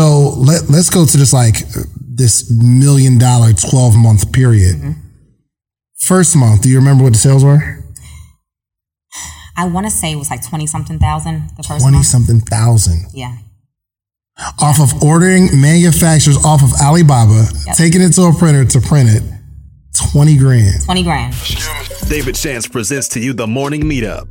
So let let's go to this like this million dollar twelve month period. Mm-hmm. First month, do you remember what the sales were? I want to say it was like 20 something thousand the first Twenty something thousand Yeah. off of ordering manufacturers off of Alibaba, Yep. taking it to a printer to print it. Twenty grand. 20 grand. David Shands presents to you the morning meetup.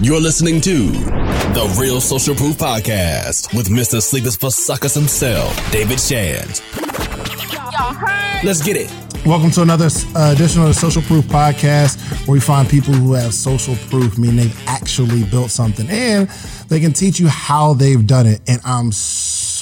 You're listening to the Real Social Proof Podcast with Mr. Sleepers for Suckers himself, David Shand. Let's get it. Welcome to another uh, edition of the Social Proof Podcast, where we find people who have social proof, meaning they've actually built something, and they can teach you how they've done it. And I'm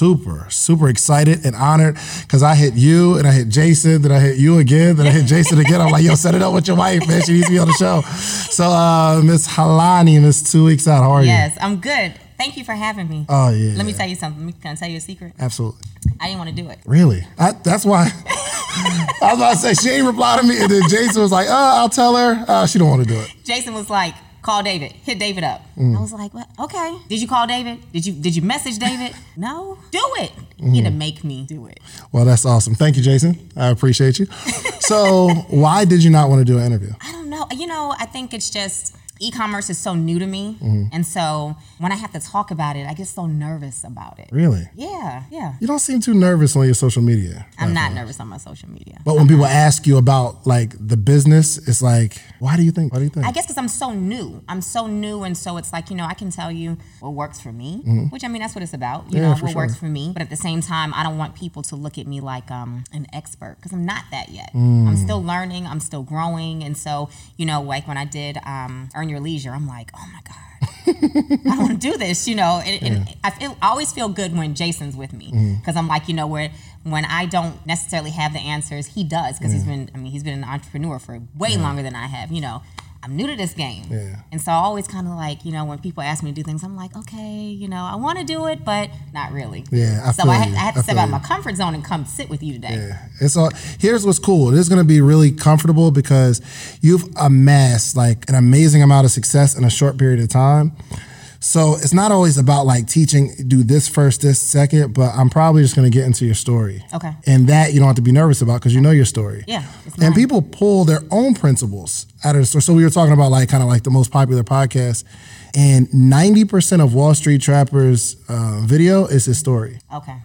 super, super excited and honored because I hit you, and I hit Jason, then I hit you again, then I hit Jason again. I'm like, yo, set it up with your wife, man. She needs to be on the show. So, uh, Miss Halani, Miss Two Weeks Out, how are you? Yes, I'm good. Thank you for having me. Oh yeah. Let me tell you something. Can I tell you a secret? Absolutely. I didn't want to do it. Really? I, that's why. I was about to say she ain't replied to me, and then Jason was like, "Uh, I'll tell her." Uh, she don't want to do it. Jason was like, "Call David. Hit David up." Mm. I was like, "What? Okay. Did you call David? Did you did you message David? no. Do it. Mm. had to make me do it. Well, that's awesome. Thank you, Jason. I appreciate you. So, why did you not want to do an interview? I don't know. You know, I think it's just e-commerce is so new to me, Mm-hmm. and so when I have to talk about it, I get so nervous about it. Really? Yeah, yeah. You don't seem too nervous on your social media. I'm not nervous on my social media. But when people ask you about like the business, it's like, why do you think? Why do you think? I guess because I'm so new. I'm so new, and so it's like you know I can tell you what works for me, which I mean that's what it's about. You Mm-hmm. Yeah, know what works for me, but at the same time, I don't want people to look at me like um an expert because I'm not that yet. Mm. I'm still learning. I'm still growing, and so you know like when I did um Earn Your Leisure, I'm like, oh my god. I don't want to do this, you know. And, and I feel I always feel good when Jason's with me Mm-hmm. because I'm like, you know, where when I don't necessarily have the answers, he does because he's been. I mean, he's been an entrepreneur for way longer than I have. You know, I'm new to this game, Yeah. and so I always kind of like, you know, when people ask me to do things, I'm like, okay, you know, I want to do it, but not really. Yeah, I so I, had- I had to I step out of you. my comfort zone and come sit with you today. Yeah. It's all here's what's cool. It is gonna be really comfortable because you've amassed like an amazing amount of success in a short period of time. So it's not always about like teaching, do this first, this second, but I'm probably just gonna get into your story. Okay. And that you don't have to be nervous about because you know your story. Yeah, And people pull their own principles out of the story. So we were talking about like kind of like the most popular podcast. And 90% of Wall Street Trappers uh, video is his story Okay.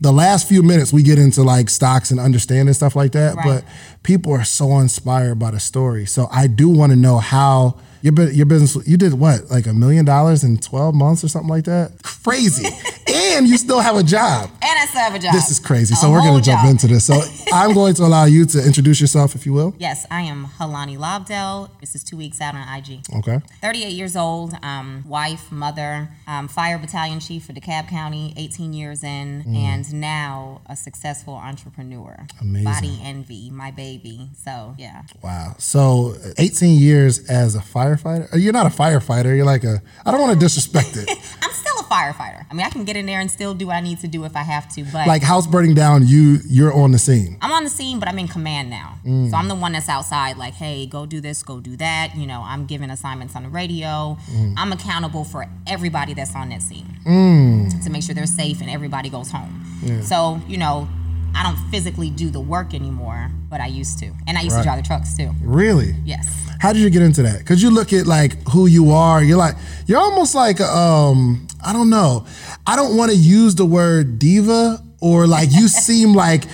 the last few minutes we get into like stocks and understanding stuff like that Right. but people are so inspired by the story so i do want to know how your, your business you did what like a million dollars in 12 months or something like that crazy and you still have a job And I still have a job. this is crazy A so we're going to jump into this so i'm going to allow you to introduce yourself if you will Yes, I am Halani Lobdell. This is two weeks out on IG. okay 38 years old, um, wife, mother, um, fire battalion chief for DeKalb County, 18 years in, and now a successful entrepreneur. Amazing. Body envy, my baby. So, yeah. wow so 18 years as a firefighter you're not a firefighter you're like a i don't want to disrespect it I'm still a firefighter. I mean, I can get in there and still do what I need to do if I have to, but like house burning down you you're on the scene I'm on the scene, but I'm in command now. Mm. So I'm the one that's outside, like, hey, go do this, go do that. You know, I'm giving assignments on the radio. Mm. I'm accountable for everybody that's on that scene Mm. to make sure they're safe and everybody goes home. So, you know, I don't physically do the work anymore, but I used to. And I used Right. to drive the trucks too. really Yes. How did you get into that? Because you look at like who you are. You're like you're almost like um I don't know. I don't want to use the word diva or like you seem like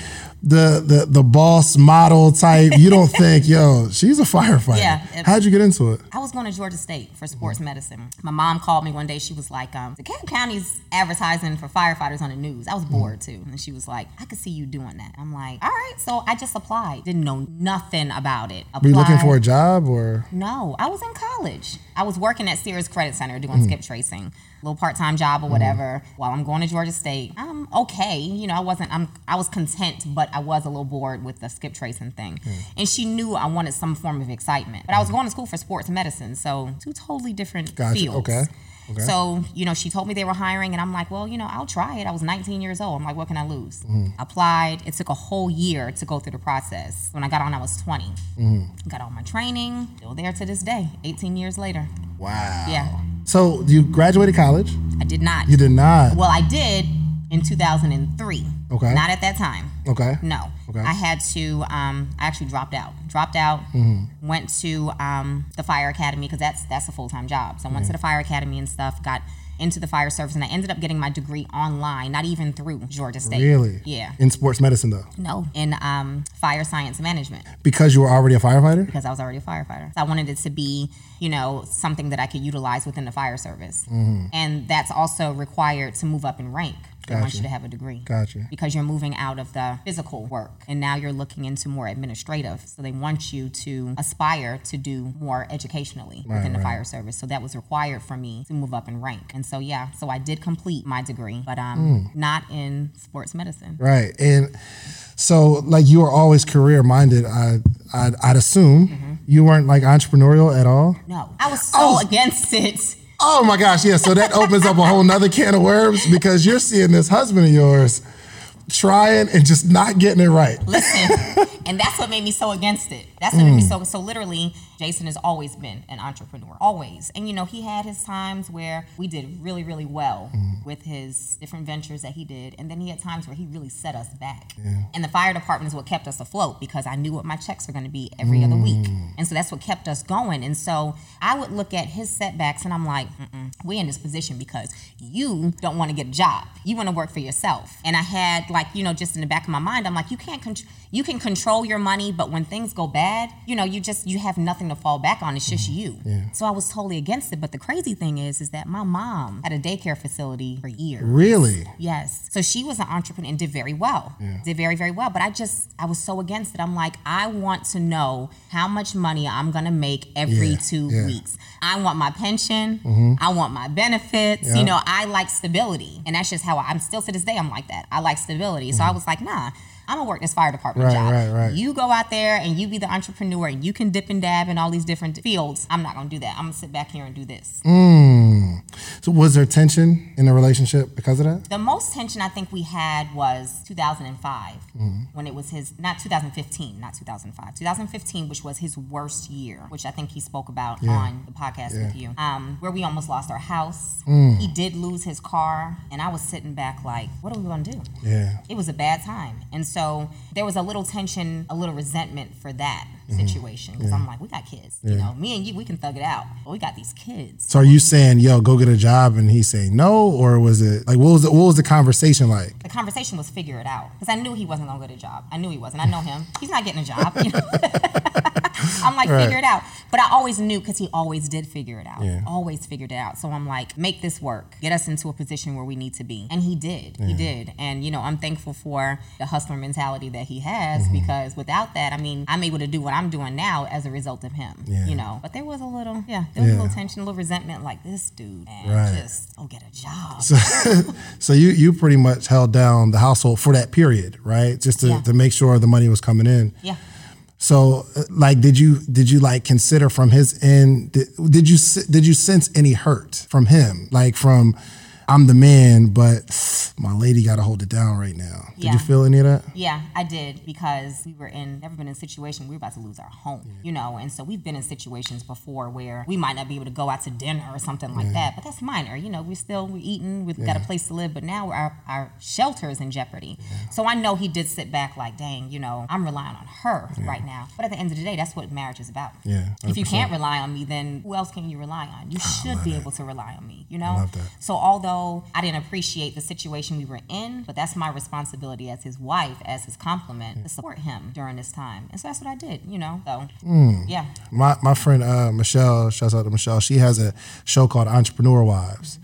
the the the boss model type, you don't think, yo, she's a firefighter. Yeah, How'd you get into it? I was going to Georgia State for sports Mm-hmm. medicine. My mom called me one day. She was like, um, "DeKalb County's advertising for firefighters on the news." I was Mm-hmm. bored too, and she was like, "I could see you doing that." I'm like, "All right." So I just applied. Didn't know nothing about it. Were you looking for a job or? No, I was in college. I was working at Sears Credit Center doing Mm-hmm. skip tracing, little part time job or whatever. While I'm going to Georgia State, I'm okay. You know, I wasn't. I'm. I was content, but I was a little bored with the skip tracing thing. Mm. And she knew I wanted some form of excitement. But I was going to school for sports medicine, so two totally different Gotcha. fields. Okay. Okay. So, you know, she told me they were hiring, and I'm like, well, you know, I'll try it. I was 19 years old. I'm like, what can I lose? Mm-hmm. Applied. It took a whole year to go through the process. When I got on, I was 20. Mm-hmm. Got all my training. Still there to this day, 18 years later. Wow. Yeah. So you graduated college? I did not. You did not. Well, I did in 2003. Okay. Not at that time. Okay. No. Okay. I had to. Um, I actually dropped out. Dropped out. Mm-hmm. Went to um, the fire academy because that's that's a full time job. So I went to the fire academy and stuff. Got into the fire service, and I ended up getting my degree online, not even through Georgia State. Really? Yeah. In sports medicine though, No, in um, fire science management because you were already a firefighter. because I was already a firefighter. So I wanted it to be, you know, something that I could utilize within the fire service, Mm-hmm. and that's also required to move up in rank. They want you to have a degree. Gotcha. Because you're moving out of the physical work and now you're looking into more administrative. So they want you to aspire to do more educationally within the right. fire service. So that was required for me to move up in rank. And so yeah, so I did complete my degree, but um Hmm. not in sports medicine. Right. And so, like, you were always career minded. I, I'd, I'd assume Mm-hmm. you weren't like entrepreneurial at all. No. I was so Oh. against it. Oh my gosh, yeah. So that opens up a whole nother can of worms because you're seeing this husband of yours trying and just not getting it right. Listen, and that's what made me so against it. That's what made me mm. so so literally. Jason has always been an entrepreneur, always. And you know, he had his times where we did really, really well mm-hmm. with his different ventures that he did, and then he had times where he really set us back. And the fire department is what kept us afloat because I knew what my checks were going to be every other week, mm. and so that's what kept us going. And so I would look at his setbacks, and I'm like, we're in this position because you don't want to get a job, you want to work for yourself. And I had like you know just in the back of my mind, I'm like, you can't con- you can control your money, but when things go bad, you know, you just you have nothing to fall back on. It's just mm-hmm. you. So I was totally against it. But the crazy thing is, is that my mom had a daycare facility for years. Really? Yes. So she was an entrepreneur and did very well. Did very, very well. But I just, I was so against it. I'm like, I want to know how much money I'm going to make every Yeah, two yeah. weeks. I want my pension. Mm-hmm. I want my benefits. Yeah. You know, I like stability. And that's just how I, I'm still to this day, I'm like that. I like stability. So mm-hmm. I was like, nah. I'm gonna work this fire department Right, job. right, right. You go out there and you be the entrepreneur and you can dip and dab in all these different fields. I'm not gonna do that. I'm gonna sit back here and do this. Mm. So was there tension in the relationship because of that? The most tension I think we had was 2005 Mm-hmm. when it was his, not 2015, not 2005, 2015, which was his worst year, which I think he spoke about on the podcast with you, um, where we almost lost our house. Mm. He did lose his car, and I was sitting back like, what are we gonna do? Yeah. It was a bad time. And so there was a little tension, a little resentment for that Mm-hmm. situation because I'm like, we got kids. You know, me and you, we can thug it out, but we got these kids. So are you saying, yo, go get a job and he's saying no? Or was it like what was the, what was the conversation like? the conversation was figure it out because I knew he wasn't gonna get a job. I knew he wasn't. I know him. He's not getting a job. You know? I'm like Right. figure it out, but I always knew because he always did figure it out. Yeah. Always figured it out. So I'm like, make this work. Get us into a position where we need to be, and he did. He did. And you know, I'm thankful for the hustler mentality that he has Mm-hmm. because without that, I mean, I'm able to do what I'm doing now as a result of him. Yeah. You know, but there was a little, yeah, there was a little tension, a little resentment. Like this dude, man, Right. just go get a job. So you you pretty much held down the household for that period, right? Just to, Yeah. to make sure the money was coming in. yeah. So, uh, like, did you did you like consider from his end? Did, did you did you sense any hurt from him? Like from, I'm the man, but my lady got to hold it down right now. Did Yeah. you feel any of that? Yeah, I did because we were in never been in a situation we were about to lose our home, you know, and so we've been in situations before where we might not be able to go out to dinner or something like that, but that's minor, you know. We still we're eating, we've got a place to live, but now our our shelter is in jeopardy. So I know he did sit back like, dang, you know, I'm relying on her right now. But at the end of the day, that's what marriage is about. Yeah, If you can't rely on me, then who else can you rely on? You should be able to rely on me, you know. love that. So although though I didn't appreciate the situation we were in, but that's my responsibility as his wife, as his compliment, to support him during this time. And so that's what I did, you know. So yeah. My my friend uh, Michelle, shouts out to Michelle. She has a show called Entrepreneur Wives,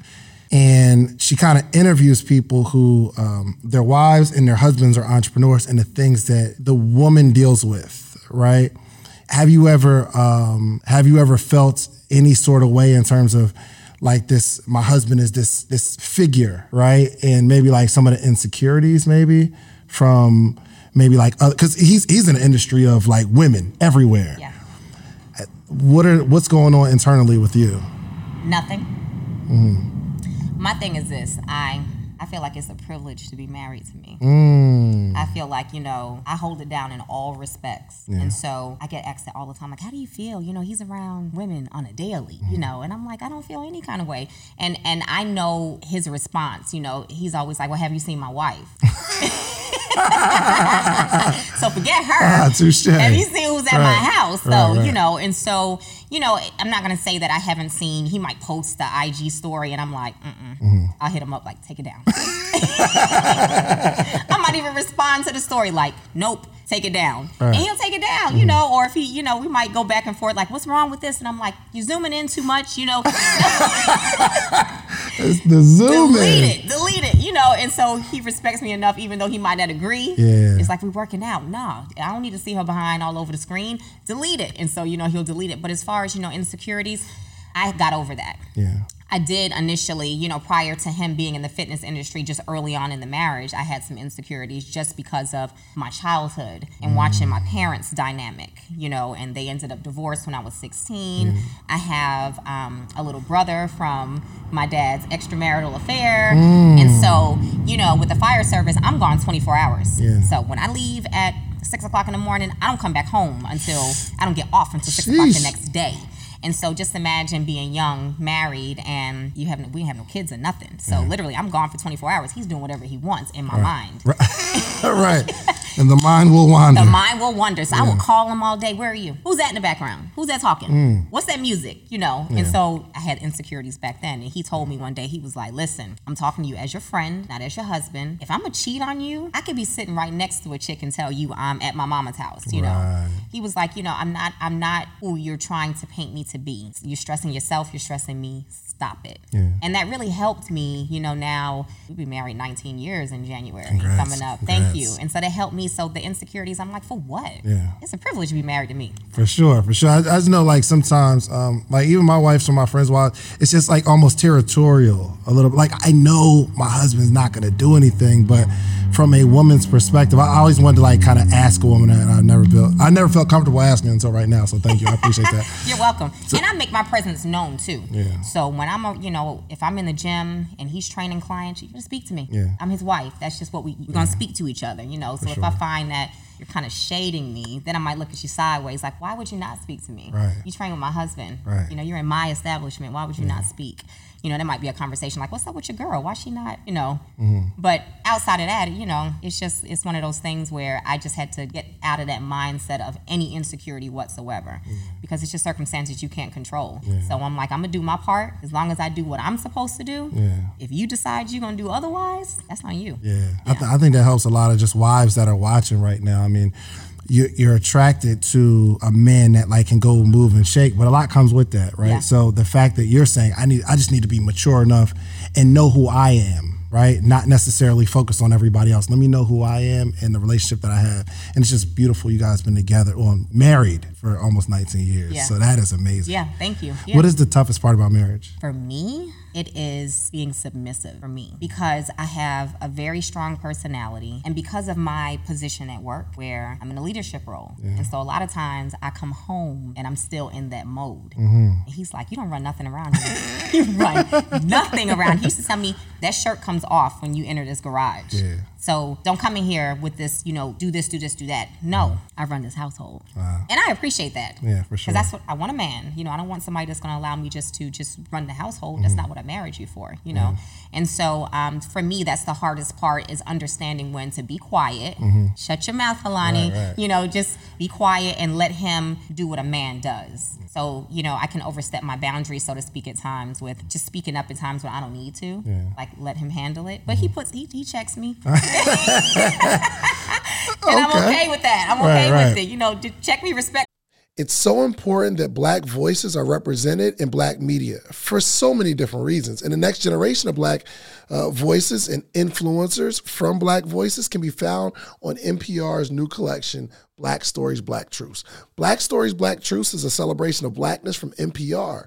and she kind of interviews people who um, their wives and their husbands are entrepreneurs and the things that the woman deals with. Right? Have you ever um, have you ever felt any sort of way in terms of like this? My husband is this this figure, right? And maybe like some of the insecurities, maybe from maybe like because he's he's in the industry of like women everywhere Yeah. what are what's going on internally with you? Nothing. Mm-hmm. My thing is this. I I feel like it's a privilege to be married to me. I feel like, you know, I hold it down in all respects. And so I get asked that all the time, like, how do you feel? You know, he's around women on a daily, you know, and I'm like, I don't feel any kind of way. And and I know his response, you know, he's always like, Well, have you seen my wife? so forget her. Ah, touche. Have you seen who's at my house So, Right, right. You know, and so you know, I'm not gonna say that I haven't seen. He might post the IG story, and I'm like, mm Mm-hmm. I'll hit him up like, take it down. I might even respond to the story like, nope, take it down, and he'll take it down. Mm-hmm. You know, or if he, you know, we might go back and forth like, what's wrong with this? And I'm like, you zooming in too much. You know, It's the zoom delete in. it, delete it, you know. And so he respects me enough, even though he might not agree. Yeah. It's like we're working out. No, I don't need to see her behind all over the screen. Delete it. And so, you know, he'll delete it. But as far as, you know, insecurities, I got over that. Yeah. I did initially, you know, prior to him being in the fitness industry, just early on in the marriage, I had some insecurities just because of my childhood and watching my parents' dynamic, you know, and they ended up divorced when I was 16. I have um, a little brother from my dad's extramarital affair. And so, you know, with the fire service, I'm gone 24 hours. Yeah. So when I leave at six o'clock in the morning, I don't come back home until I don't get off until six o'clock the next day. And so just imagine being young, married, and you have no, we have no kids or nothing. So literally, I'm gone for 24 hours. He's doing whatever he wants in my mind. right. And the mind will wander. The mind will wander. So I will call him all day. Where are you? Who's that in the background? Who's that talking? Mm. What's that music? You know. And so I had insecurities back then. And he told me one day he was like, "Listen, I'm talking to you as your friend, not as your husband. If I'm gonna cheat on you, I could be sitting right next to a chick and tell you I'm at my mama's house. You know." He was like, "You know, I'm not. I'm not who you're trying to paint me to be. You're stressing yourself. You're stressing me. Stop it." Yeah. And that really helped me. You know, now we've been married 19 years in January Congrats. coming up. Thank you. And so that helped me. So the insecurities, I'm like, for what? Yeah. It's a privilege to be married to me. For sure, for sure. I, I just know, like sometimes, um, like even my wife's or my friends' wives, it's just like almost territorial a little bit. Like I know my husband's not gonna do anything, but from a woman's perspective, I always wanted to like kind of ask a woman, and I never felt, I never felt comfortable asking until right now. So thank you, I appreciate that. You're welcome. and I make my presence known too. Yeah. So when I'm, a, you know, if I'm in the gym and he's training clients, you can speak to me. Yeah. I'm his wife. That's just what we, we're going to speak to each other, you know. So if I find that you're kind of shading me, then I might look at you sideways like, why would you not speak to me? Right. You train with my husband. Right. You know, you're in my establishment. Why would you not speak? You know, there might be a conversation like, what's up with your girl? Why she not, you know? Mm-hmm. But outside of that, you know, it's just, it's one of those things where I just had to get out of that mindset of any insecurity whatsoever because it's just circumstances you can't control. So I'm like, I'm gonna do my part as long as I do what I'm supposed to do. Yeah. If you decide you're gonna do otherwise, that's on you. Yeah, I, th- I think that helps a lot of just wives that are watching right now. I mean, you're, you're attracted to a man that like can go move and shake, but a lot comes with that, right? Yeah. So the fact that you're saying I need, I just need to be mature enough and know who I am, right? Not necessarily focus on everybody else. Let me know who I am and the relationship that I have, and it's just beautiful. You guys been together, well, married for almost 19 years, Yeah. so that is amazing. Yeah, thank you. Yeah. What is the toughest part about marriage? For me, it is being submissive for me because I have a very strong personality and because of my position at work where I'm in a leadership role. And so a lot of times I come home and I'm still in that mode. Mm-hmm. And he's like, You don't run nothing around here. you run nothing around. He used to tell me that shirt comes off when you enter this garage. Yeah. So don't come in here with this, you know, do this, do this, do that. No, I run this household. And I appreciate that. Yeah, for sure. Because that's what I want a man. You know, I don't want somebody that's going to allow me just to just run the household. Mm-hmm. That's not what I married you for. You know, and so um, for me, that's the hardest part is understanding when to be quiet, shut your mouth, Halani. Mm-hmm. Right, right. You know, just be quiet and let him do what a man does. So you know, I can overstep my boundaries, so to speak, at times with just speaking up at times when I don't need to. Yeah. Like let him handle it. But Mm-hmm. he puts he, he checks me. And I'm Okay. okay with that. I'm okay right. with it. You know, check me, respect It's so important that black voices are represented in black media for so many different reasons. And the next generation of black uh, voices and influencers from black voices can be found on NPR's new collection, Black Stories, Black Truths. Black Stories, Black Truths is a celebration of blackness from NPR.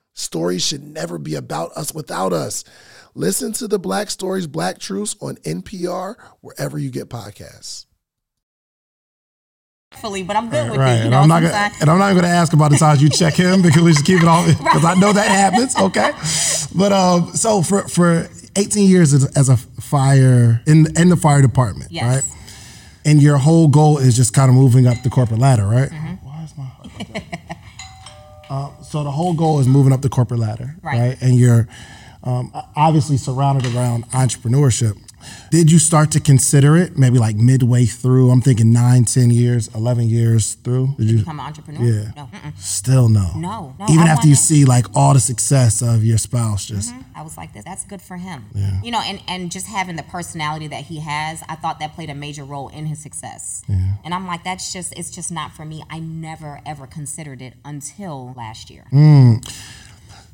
Stories should never be about us without us. Listen to the Black Stories, Black Truths on NPR, wherever you get podcasts. fully, but I'm good with right. it. You and know, I'm not gonna, sometimes- and I'm not going to ask about the times you check him because we just keep it all because I know that happens. Okay, but um, so for for 18 years as, as a fire in in the fire department, Yes. right? And your whole goal is just kind of moving up the corporate ladder, right? Why is my uh, so the whole goal is moving up the corporate ladder, Right. right? And you're um, obviously surrounded around entrepreneurship. Did you start to consider it maybe like midway through? I'm thinking nine, 10 years, 11 years through. Did you? become an entrepreneur. Yeah. No, mm-mm. Still no. No, no, Even I after you see like all the success of your spouse, just mm-hmm. I was like, that, that's good for him. Yeah. You know, and, and just having the personality that he has, I thought that played a major role in his success. Yeah. And I'm like, that's just, it's just not for me. I never, ever considered it until last year. Mm.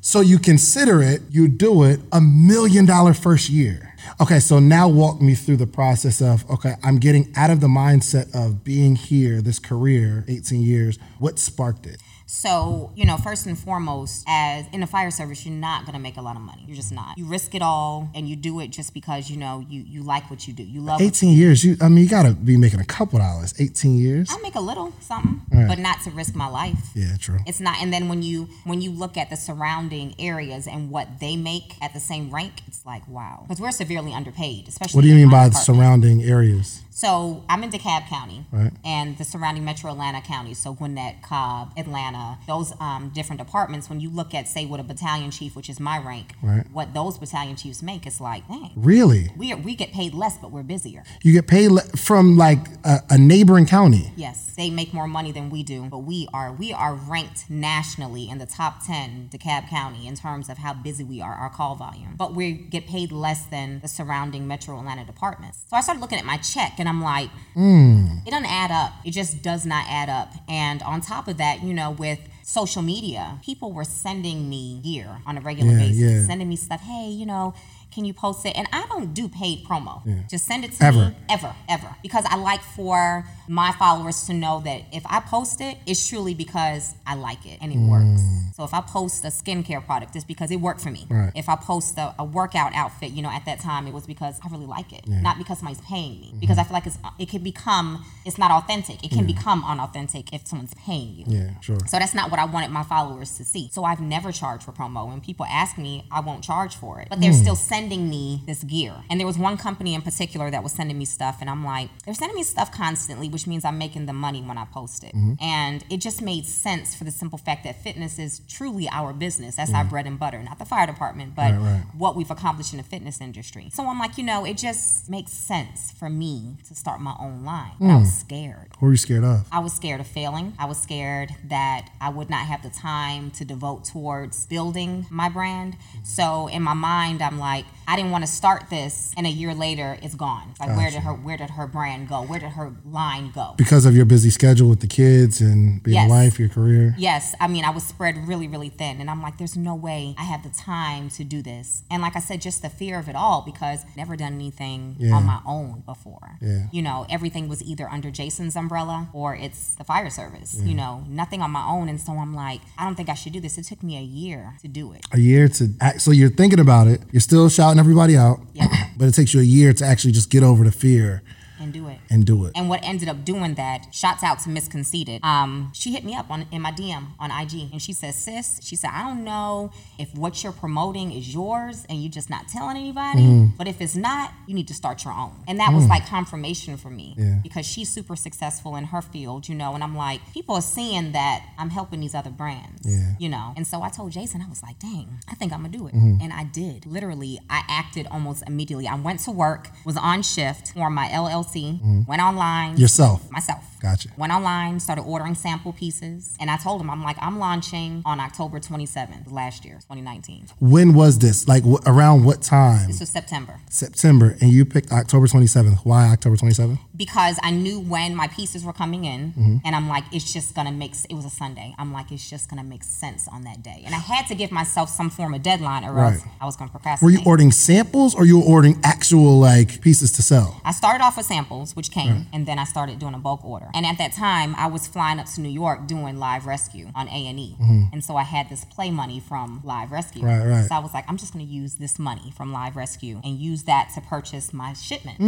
so you consider it, you do it a million dollar first year. Okay, so now walk me through the process of okay, I'm getting out of the mindset of being here, this career, 18 years. What sparked it? So, you know, first and foremost, as in the fire service, you're not gonna make a lot of money. You're just not. You risk it all and you do it just because, you know, you, you like what you do. You love what 18 years, you I mean you gotta be making a couple dollars. 18 years? I make a little something, but not to risk my life. Yeah, true. It's not. And then when you when you look at the surrounding areas and what they make at the same rank, it's like wow, because we're severely underpaid, especially. What do you mean by the surrounding areas? So I'm in DeKalb County Right. and the surrounding Metro Atlanta counties. So Gwinnett, Cobb, Atlanta, those um, different departments. When you look at, say, what a battalion chief, which is my rank, Right. what those battalion chiefs make, it's like, dang, Really? we are, we get paid less, but we're busier. You get paid le- from like a, a neighboring county. Yes, they make more money than we do, but we are we are ranked nationally in the top 10 DeKalb County in terms of how busy we are, our call volume. But we get paid less than the surrounding Metro Atlanta departments. So I started looking at my check and I'm like, mm. it doesn't add up. It just does not add up. And on top of that, you know, with social media, people were sending me gear on a regular Yeah, basis, yeah. sending me stuff. Hey, you know, can you post it? And I don't do paid promo. Just send it to Ever. me ever, ever. Because I like for my followers to know that if I post it, it's truly because I like it and it works. Mm. So if I post a skincare product, it's because it worked for me. Right. If I post a, a workout outfit, you know, at that time, it was because I really like it, not because somebody's paying me. Mm-hmm. Because I feel like it's it can become it's not authentic. It can become unauthentic if someone's paying you. Yeah, sure. So that's not what I wanted my followers to see. So I've never charged for promo. When people ask me, I won't charge for it. But they're mm. still sending sending me this gear. And there was one company in particular that was sending me stuff, and I'm like, they're sending me stuff constantly, which means I'm making the money when I post it. Mm-hmm. And it just made sense for the simple fact that fitness is truly our business. That's our bread and butter, not the fire department, but Right, right. what we've accomplished in the fitness industry. So I'm like, you know, it just makes sense for me to start my own line. But I Mm. was scared. What were you scared of? I was scared of failing. I was scared that I would not have the time to devote towards building my brand. So in my mind, I'm like, I didn't want to start this, and a year later, it's gone. Like, where did her where did her brand go? Where did her line go? Because of your busy schedule with the kids and being Yes. a wife, your career. Yes, I mean, I was spread really, really thin. And I'm like, there's no way I have the time to do this. And like I said, just the fear of it all because I've never done anything Yeah. on my own before. Yeah. You know, everything was either under Jason's umbrella or it's the fire service, you know, nothing on my own. And so I'm like, I don't think I should do this. It took me a year to do it. A year to act. So you're thinking about it. You're still shouting everybody out. Yeah. But it takes you a year to actually just get over the fear And do it. And do it. And what ended up doing that, shouts out to Miss Conceited. Um, she hit me up on in my DM on IG and she said, Sis, she said, I don't know if what you're promoting is yours and you're just not telling anybody. Mm. But if it's not, you need to start your own. And that was like confirmation for me. Yeah. Because she's super successful in her field, you know, and I'm like, people are seeing that I'm helping these other brands. Yeah. You know. And so I told Jason, I was like, dang, I think I'm gonna do it. Mm-hmm. And I did. Literally, I acted almost immediately. I went to work, was on shift, formed my LLC, went online. Mm-hmm. Yourself. Myself. Gotcha. Went online, started ordering sample pieces, and I told him, I'm like, I'm launching on October 27th last year, 2019. When was this? Like wh- around what time? This was September September. And you picked October 27th. Why October 27th? Because I knew when my pieces were coming in, Mm-hmm. and I'm like, it's just gonna make. It was a Sunday. I'm like, it's just gonna make sense on that day, and I had to give myself some form of deadline, or else I was gonna procrastinate. Were you ordering samples or you were ordering actual like pieces to sell? I started off with samples, which came, and then I started doing a bulk order. And at that time, I was flying up to New York doing live rescue on A and E, and so I had this play money from live rescue. Right, right. So I was like, I'm just to use this money from live rescue and use that to purchase my shipment.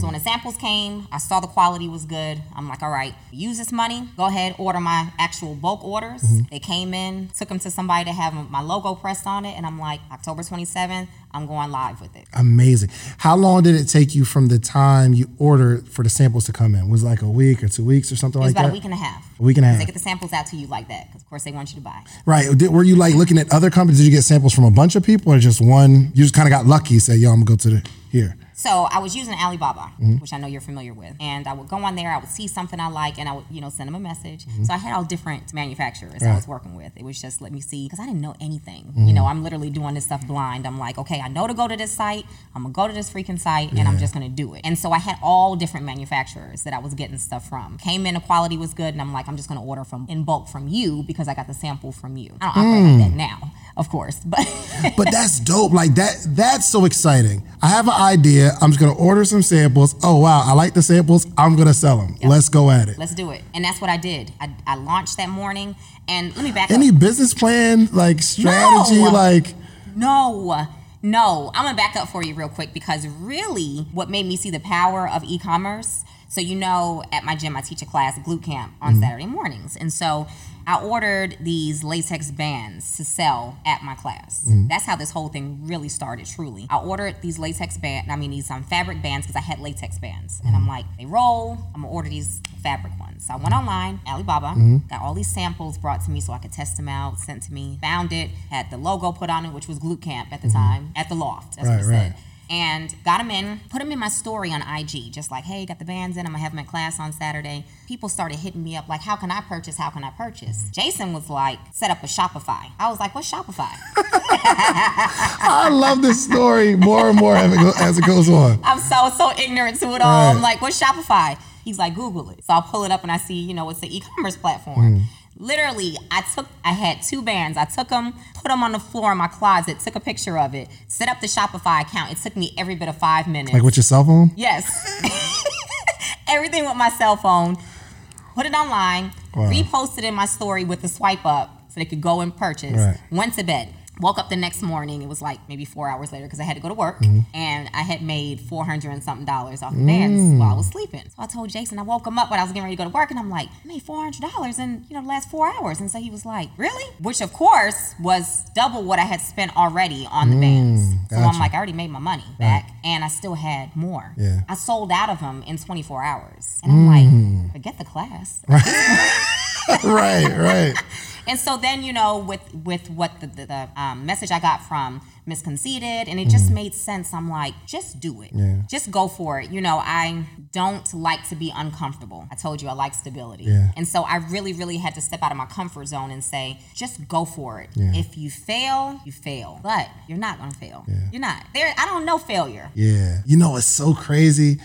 So when the samples came, I saw the quality was good. I'm like, all right, use this money. Go ahead, order my actual bulk orders. Mm-hmm. They came in, took them to somebody to have my logo pressed on it, and I'm like, October 27th, I'm going live with it. Amazing. How long did it take you from the time you ordered for the samples to come in? Was it like a week or two weeks or something It was like about that? a week and a half. A week and a half. They get the samples out to you like that, because of course they want you to buy. Right. Did, were you like looking at other companies? Did you get samples from a bunch of people or just one? You just kind of got lucky. Said, "Yo, I'm gonna go to the here." So I was using Alibaba, Mm-hmm. which I know you're familiar with, and I would go on there. I would see something I like, and I would, you know, send them a message. Mm-hmm. So I had all different manufacturers I was working with. It was just let me see because I didn't know anything. Mm-hmm. You know, I'm literally doing this stuff blind. I'm like, okay, I know to go to this site. I'm gonna go to this freaking site, and I'm just gonna do it. And so I had all different manufacturers that I was getting stuff from. Came in, the quality was good, and I'm like, I'm just gonna order from in bulk from you because I got the sample from you. I don't operate Mm. like that now, of course, but. But that's dope. Like that. That's so exciting. I have an idea. I'm just gonna order some samples. Oh wow, I like the samples. I'm gonna sell them. Let's go at it. Let's do it. And that's what I did. I, I launched that morning. And let me back Any up. business plan, like strategy, No. like No, no. I'm to back up for you real quick because really what made me see the power of e commerce. So, you know, at my gym, I teach a class, glute camp, on mm-hmm. Saturday mornings. And so I ordered these latex bands to sell at my class. Mm-hmm. That's how this whole thing really started, truly. I ordered these latex bands, I mean, these um, fabric bands because I had latex bands. And I'm mm-hmm. like, they roll. I'm to order these fabric ones. So I went online, Alibaba, mm-hmm. got all these samples brought to me so I could test them out, sent to me, found it, had the logo put on it, which was Glute Camp at the time, at the loft. That's Right, what it right. said. And got them in, put them in my story on IG, just like, hey, got the bands in, I'm gonna have in class on Saturday. People started hitting me up, like, how can I purchase? How can I purchase? Jason was like, set up a Shopify. I was like, what's Shopify? I love this story more and more as it, go, as it goes on. I'm so so ignorant to it all. I'm like, what's Shopify? He's like, Google it. So I'll pull it up and I see, you know, it's an e-commerce platform. Mm. Literally, I took, I had two bands. I took them, put them on the floor in my closet, took a picture of it, set up the Shopify account. It took me every bit of five minutes. Like with your cell phone. Yes. Everything with my cell phone. Put it online, Wow. reposted in my story with the swipe up so they could go and purchase. Right. Went to bed. Woke up the next morning. It was like maybe four hours later because I had to go to work, Mm-hmm. and I had made four hundred and something dollars off the bands while I mm. was sleeping. So I told Jason, I woke him up when I was getting ready to go to work, and I'm like, I made four hundred dollars in you know the last four hours, and so he was like, Really? Which of course was double what I had spent already on the mm, bands. So I'm like, I already made my money back, and I still had more. Yeah. I sold out of them in 24 hours, and I'm like, mm. forget the class. right, right. And so then, you know, with with what the, the, the um, message I got from Miss Conceited, and it just made sense. I'm like, just do it. Yeah. Just go for it. You know, I don't like to be uncomfortable. I told you I like stability. Yeah. And so I really, really had to step out of my comfort zone and say, just go for it. Yeah. If you fail, you fail. But you're not gonna fail. You're not. There I don't know failure. Yeah. You know, it's so crazy.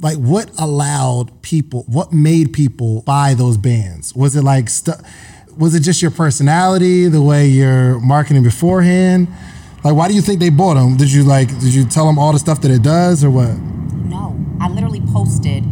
Like, what allowed people, what made people buy those bands? Was it like, stu- was it just your personality, the way you're marketing beforehand? Like, why do you think they bought them? Did you like, did you tell them all the stuff that it does or what? No, I literally posted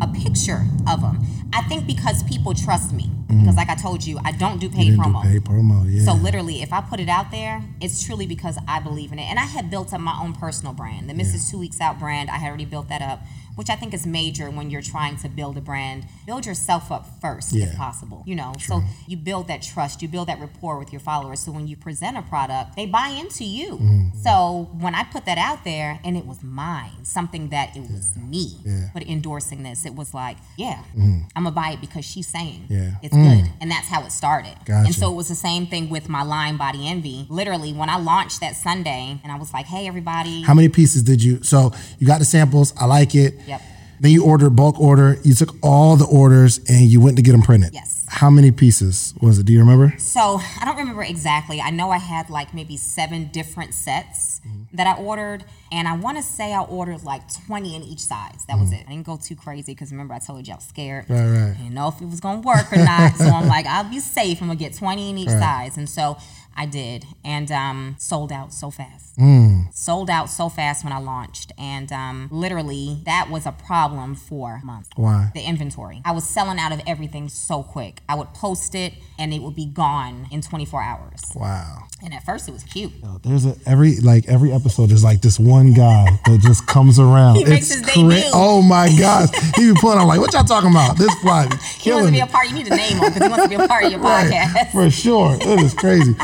a picture of them. I think because people trust me. Because like I told you, I don't do paid Mm-hmm. Didn't do promo. paid promo, yeah. So literally, if I put it out there, it's truly because I believe in it. And I had built up my own personal brand. The Mrs. Two Weeks Out brand, I had already built that up, which I think is major when you're trying to build a brand. Build yourself up first, Yeah. if possible. You know, so you build that trust, you build that rapport with your followers. So when you present a product, they buy into you. Mm-hmm. So when I put that out there, and it was mine, something that it was me, Yeah. but endorsing this, it was like, yeah, Mm-hmm. I'm gonna buy it because she's saying Yeah. it's good, and that's how it started. Gotcha. And so it was the same thing with my line Body Envy. Literally, when I launched that Sunday, and I was like, hey everybody, How many pieces did you? So you got the samples. I like it. Yep. Then you ordered bulk order. You took all the orders and you went to get them printed. Yes. How many pieces was it? Do you remember? So I don't remember exactly. I know I had like maybe seven different sets Mm-hmm. that I ordered, and I want to say I ordered like 20 in each size. That was it. I didn't go too crazy because remember I told you I was scared. Right, right. I didn't know if it was gonna work or not. so I'm like, I'll be safe. I'm gonna get 20 in each size, and so I did, and um, sold out so fast. Mm. Sold out so fast when I launched, and um, literally that was a problem for months Why? the inventory. I was selling out of everything so quick. I would post it and it would be gone in 24 hours. Wow. And at first it was cute. There's a every like every episode. There's like this one guy that just comes around. He makes his cra- debut. Oh my gosh, he be pulling. I'm like, what y'all talking about? This fly He wants to be a part. You need to name him because he wants to be a part of your Right, podcast. for sure. It is crazy.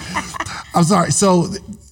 I'm sorry. So,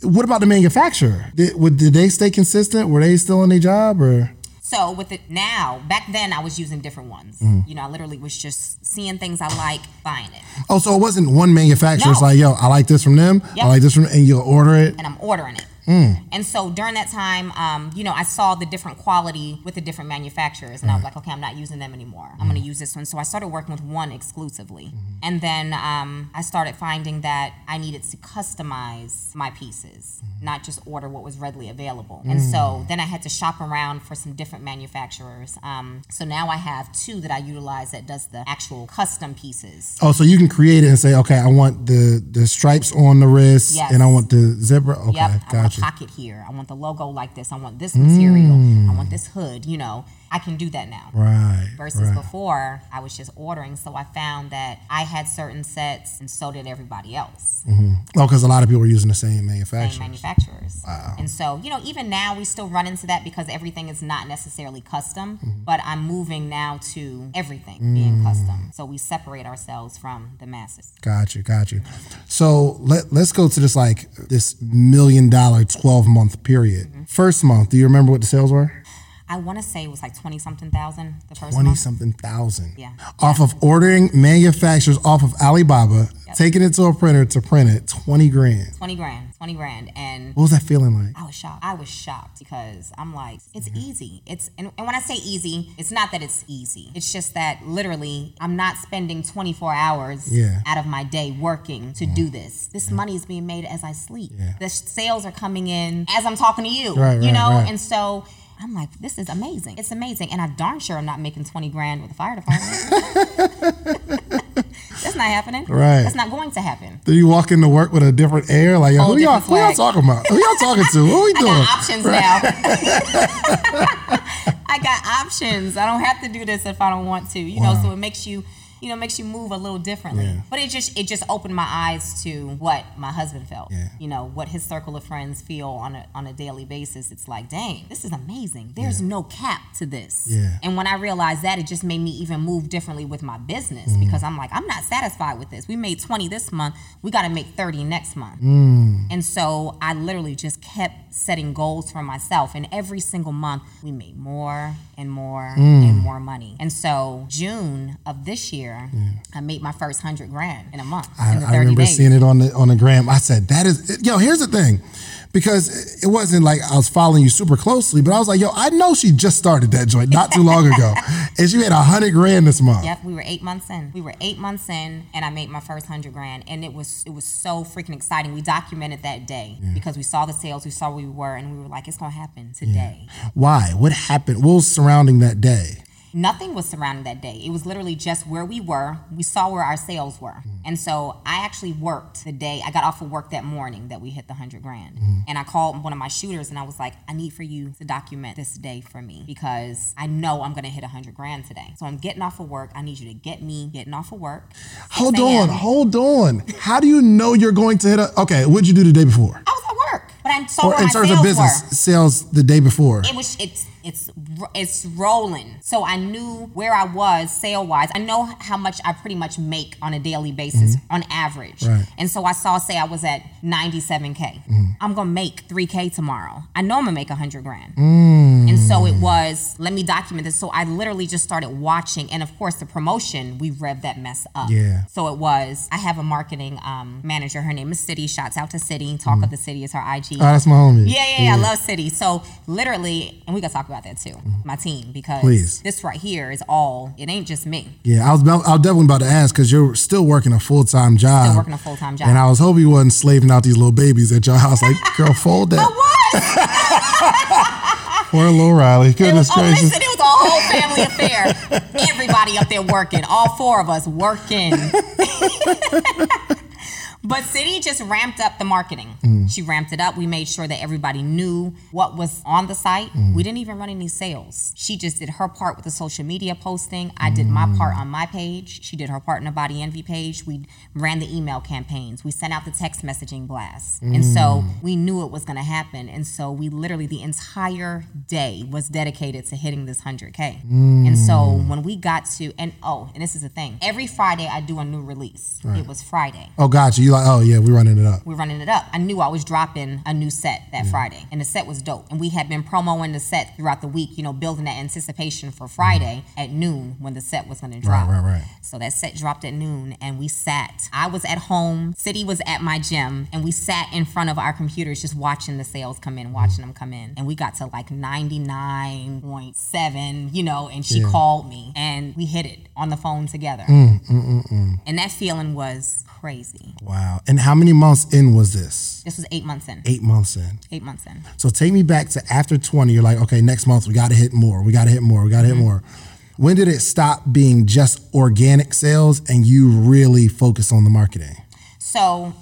what about the manufacturer? Did, would, did they stay consistent? Were they still on their job or? So with it now, back then I was using different ones. Mm-hmm. You know, I literally was just seeing things I like, buying it, Oh, so it wasn't one manufacturer. It's like, yo, I like this from them. I like this from, and you'll order it. and I'm ordering it. Mm. And so during that time, um, you know, I saw the different quality with the different manufacturers, and I was like, okay, I'm not using them anymore. I'm going to use this one. So I started working with one exclusively, and then um, I started finding that I needed to customize my pieces, not just order what was readily available. And so then I had to shop around for some different manufacturers. Um, so now I have two that I utilize that does the actual custom pieces. Oh, so you can create it and say, okay, I want the the stripes on the wrist, Yes. and I want the zipper. Okay, Yep. I a gotcha. pocket here. I want the logo like this. I want this material. Mm. I want this hood. You know, I can do that now. Right. Versus right. before, I was just ordering. So I found that I had certain sets, and so did everybody else. Oh, because a lot of people were using the same manufacturers. Same manufacturer. manufacturers. And so, you know, even now we still run into that because everything is not necessarily custom, Mm-hmm. but I'm moving now to everything being custom. So we separate ourselves from the masses. Got you, got you. So let let's go to this like this million dollar twelve month period. Mm-hmm. First month, do you remember what the sales were? I want to say it was like 20 something thousand the first Twenty month. something thousand. Yeah. Off of ordering manufacturers off of Alibaba, Yep. taking it to a printer to print it, twenty grand. 20 grand, 20 grand. And What was that feeling like? I was shocked. I was shocked because I'm like, it's Mm-hmm. easy. It's and, and when I say easy, it's not that it's easy. It's just that literally I'm not spending 24 hours Yeah. out of my day working to do this. This money is being made as I sleep. Yeah. The sales are coming in as I'm talking to you. Right, you right, know? right. And so I'm like, this is amazing. It's amazing. And I darn sure I'm not making 20 grand with the fire department. That's not happening. Right. That's not going to happen. Did you walk into work with a different air? Like, Whole who y'all, who y'all talking about? Who y'all talking to? What we doing? I got options now. I got options. I don't have to do this if I don't want to. You know, so it makes you you know, makes you move a little differently. Yeah. But it just it just opened my eyes to what my husband felt. Yeah. You know, what his circle of friends feel on a on a daily basis. It's like, dang, this is amazing. There's no cap to this. Yeah. And when I realized that, it just made me even move differently with my business Mm-hmm. because I'm like, I'm not satisfied with this. We made 20 this month. We got to make 30 next month. Mm. And so I literally just kept setting goals for myself. And every single month, we made more and more Mm. and more money. And so June of this year, I made my first 100 grand in a month. I, in the I remember days. seeing it on the on the gram. I said, "That is yo." Here's the thing, because it wasn't like I was following you super closely, but I was like, "Yo, I know she just started that joint not too long ago, and she made a hundred grand this month." Yep, we were eight months in. We were eight months in, and I made my first hundred grand, and it was it was so freaking exciting. We documented that day because we saw the sales, we saw where we were, and we were like, it's gonna happen today. Why? What happened? What was surrounding that day? Nothing was surrounding that day. It was literally just where we were. We saw where our sales were, mm-hmm. and so I actually worked the day I got off of work that morning that we hit the hundred grand, mm-hmm. and I called one of my shooters, and I was like, I need for you to document this day for me because I know I'm gonna hit a hundred grand today. So I'm getting off of work. I need you to get me getting off of work. Hold on, hold on. How do you know you're going to hit a? Okay, what'd you do the day before? I was at work, but I saw Or in terms of business, were. sales the day before. It was it's it's it's rolling. So I knew where I was sale wise. I know how much I pretty much make on a daily basis mm-hmm. on average. Right. And so I saw say I was at 97k. Mm-hmm. I'm gonna make 3k tomorrow. I know I'm gonna make 100 grand. And so it mm. was let me document this. So I literally just started watching, and of course the promotion we rev that mess up. Yeah. So it was I have a marketing um, manager. Her name is City. Shouts out to City. Talk mm. of the City is her IG. Oh, that's my homie. Yeah, yeah, yeah, I love City. So literally, and we gotta talk about that too, mm-hmm. my team, because Please. this right here is all. It ain't just me. Yeah, I was about, I was definitely about to ask because you're still working a full time job. Still working a full-time job. And I was hoping you wasn't slaving out these little babies at your house. Like, girl, fold that. Poor little Riley. Goodness It was, oh, gracious. listen, it was a whole family affair. Everybody up there working, all four of us working. But City just ramped up the marketing. Mm. She ramped it up. We made sure that everybody knew what was on the site. Mm. We didn't even run any sales. She just did her part with the social media posting. I did my Mm. part on my page. She did her part in the Body Envy page. We ran the email campaigns. We sent out the text messaging blasts. And so Mm. we knew it was going to happen. And so we literally, the entire day was dedicated to hitting this 100K. And so Mm. when we got to, and oh, and this is the thing every Friday I do a new release. It was Friday Oh, gotcha. You like, oh, yeah, we're running it up. we're running it up. I knew I was dropping a new set that Friday, and the set was dope. And we had been promoing the set throughout the week, you know, building that anticipation for Friday at noon when the set was going to drop. right, right. right. So that set dropped at noon, and we sat. I was at home, City was at my gym, and we sat in front of our computers just watching the sales come in, watching them come in. And we got to like 99.7, you know, and she called me, and we hit it on the phone together. mm, mm, mm, And that feeling was crazy. Wow. And how many months in was this? This was eight months in. Eight months in. Eight months in. So take me back to after 20. You're like, okay, next month we got to hit more. We got to hit more. We got to hit mm-hmm. more. When did it stop being just organic sales and you really focus on the marketing? So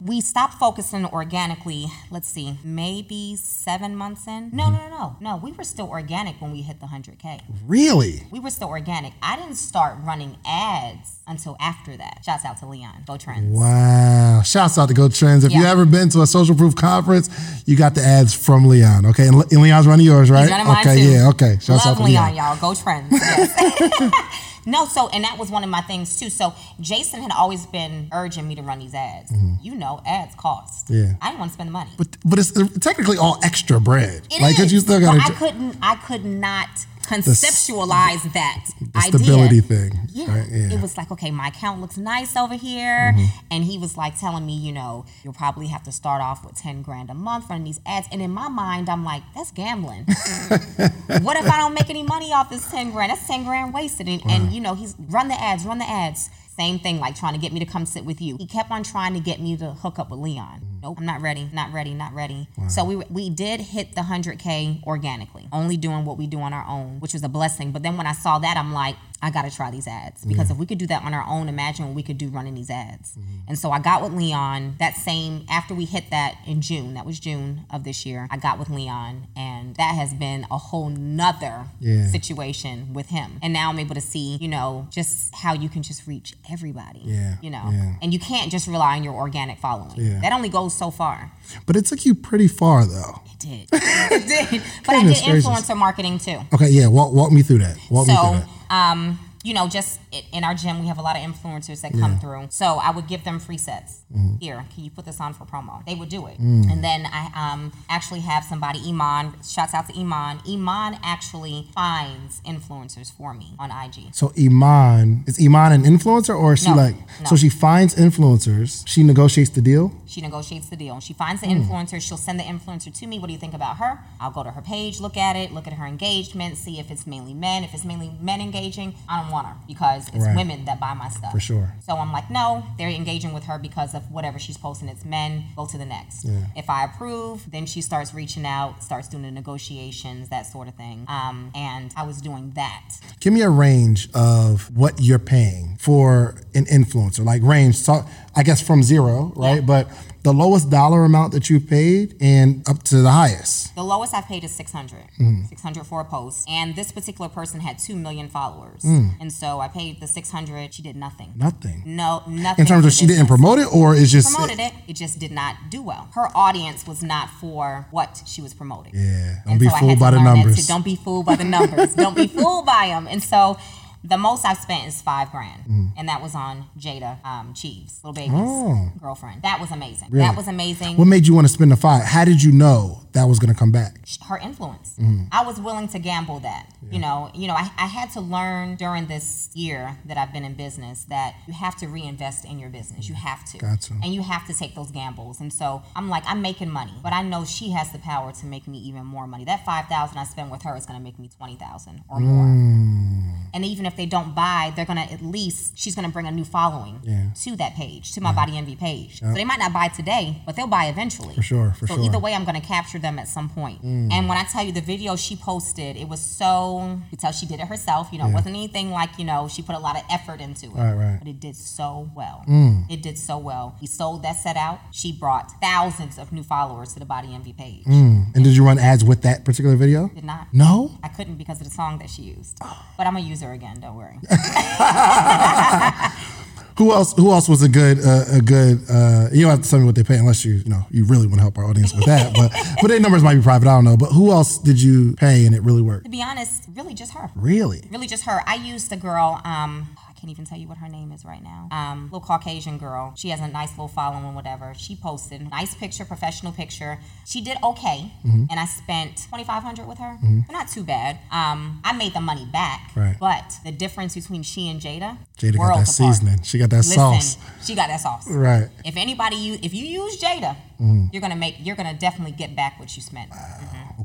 we stopped focusing organically, let's see, maybe seven months in. No, no, no, no. No, we were still organic when we hit the 100K. Really? We were still organic. I didn't start running ads until after that. Shouts out to Leon. Go Trends. Wow. Shouts out to Go Trends. If you Yeah. ever been to a social proof conference, you got the ads from Leon. Okay. And, and Leon's running yours, right? He's running mine okay. too. Yeah. Okay. Shouts Love out to Leon, Leon. y'all. Go Trends. Yes. no, so and that was one of my things too. So Jason had always been urging me to run these ads. You know, ads cost. Mm-hmm. Yeah. I didn't want to spend the money. But, but it's technically all extra bread. It like, is, you still got but I couldn't. I could not conceptualize that The idea. stability thing. Yeah. Right? Yeah. It was like, okay, my account looks nice over here. Mm-hmm. And he was like telling me, you know, you'll probably have to start off with 10 grand a month running these ads. And in my mind, I'm like, that's gambling. what if I don't make any money off this 10 grand? That's 10 grand wasted. And, and you know, he's run the ads, run the ads. Same thing, like trying to get me to come sit with you. He kept on trying to get me to hook up with Leon. Mm-hmm. Nope, I'm not ready, not ready, not ready. So we we did hit the 100K organically, only doing what we do on our own, which was a blessing. But then when I saw that, I'm like, I got to try these ads because if we could do that on our own, imagine what we could do running these ads. Mm-hmm. And so I got with Leon that same, after we hit that in June, that was June of this year, I got with Leon and that has been a whole nother Yeah. situation with him. And now I'm able to see, you know, just how you can just reach everybody. Yeah, You know, yeah. and you can't just rely on your organic following. Yeah. That only goes so far. But it took you pretty far though. It did. it did. But I did Goodness gracious. influencer marketing too. Okay, yeah. Walk, walk me through that. Walk me through that. Um, you know, just in our gym, we have a lot of influencers that come through. So I would give them free sets. Mm-hmm. Here, can you put this on for promo? They would do it. Mm. And then I um, actually have somebody, Iman, shouts out to Iman. Iman actually finds influencers for me on IG. So Iman is Iman an influencer or is she No, like no. so she finds influencers, she negotiates the deal? She negotiates the deal. She finds the Hmm. influencer. She'll send the influencer to me. What do you think about her? I'll go to her page, look at it, look at her engagement, see if it's mainly men. If it's mainly men engaging, I don't want her because it's Right. women that buy my stuff. For sure. So I'm like, no, they're engaging with her because of whatever she's posting. It's men. Go to the next. If I approve, then she starts reaching out, starts doing the negotiations, that sort of thing. Um, and I was doing that. Give me a range of what you're paying for an influencer. Like range, so I guess from zero, right? Yeah. But the lowest dollar amount that you've paid and up to the highest. The lowest I've paid is 600. Mm-hmm. 600 for a post. And this particular person had 2 million followers. Mm. And so I paid the 600. She did nothing. Nothing. No, nothing. In terms of she didn't promote it or it's just promoted it. It just did not do well. Her audience was not for what she was promoting. Yeah. Don't And be so fooled by the numbers. Don't be fooled by the numbers. Don't be fooled by them. And so the most I've spent is five grand, Mm. and that was on Jayda um, Cheaves, Lil Baby's Oh. girlfriend. That was amazing. Really? That was amazing. What made you want to spend the five? How did you know that was gonna come back? her influence. Mm-hmm. I was willing to gamble that. You know, you know, I, I had to learn during this year that I've been in business that you have to reinvest in your business. You have to. Gotcha. And you have to take those gambles. And so I'm like, I'm making money, but I know she has the power to make me even more money. That five thousand I spend with her is gonna make me twenty thousand or more. Mm. And even if they don't buy, they're gonna at least she's gonna bring a new following Yeah. to that page, to my body envy page. So they might not buy today, but they'll buy eventually. For sure, for so sure. Mm. either way, I'm gonna capture them at some point. And when I tell you the video she posted, it was so you tell she did it herself. You know, it wasn't anything like you know she put a lot of effort into it. Right, right. But it did so well. Mm. It did so well. We sold that set out. She brought thousands of new followers to the body envy page. And did you run ads with that particular video? Did not. No? I couldn't because of the song that she used. But I'm gonna use her again. Don't worry. Who else? Who else was a good, uh, a good? Uh, you don't have to tell me what they pay unless you, you know, you really want to help our audience with that. But, but their numbers might be private. I don't know. But who else did you pay and it really worked? to be honest, really just her. Really? really just her. I used the girl. Um, can't even tell you what her name is right now. Um, little Caucasian girl. She has a nice little following, whatever. She posted nice picture, professional picture. She did okay, Mm-hmm. and I spent twenty five hundred with her. But not too bad. Um, I made the money back. Right. But the difference between she and Jayda, Jayda got that apart. seasoning. She got that Listen, sauce. she got that sauce. Right. If anybody you, if you use Jayda, Mm-hmm. you're gonna make, you're gonna definitely get back what you spent.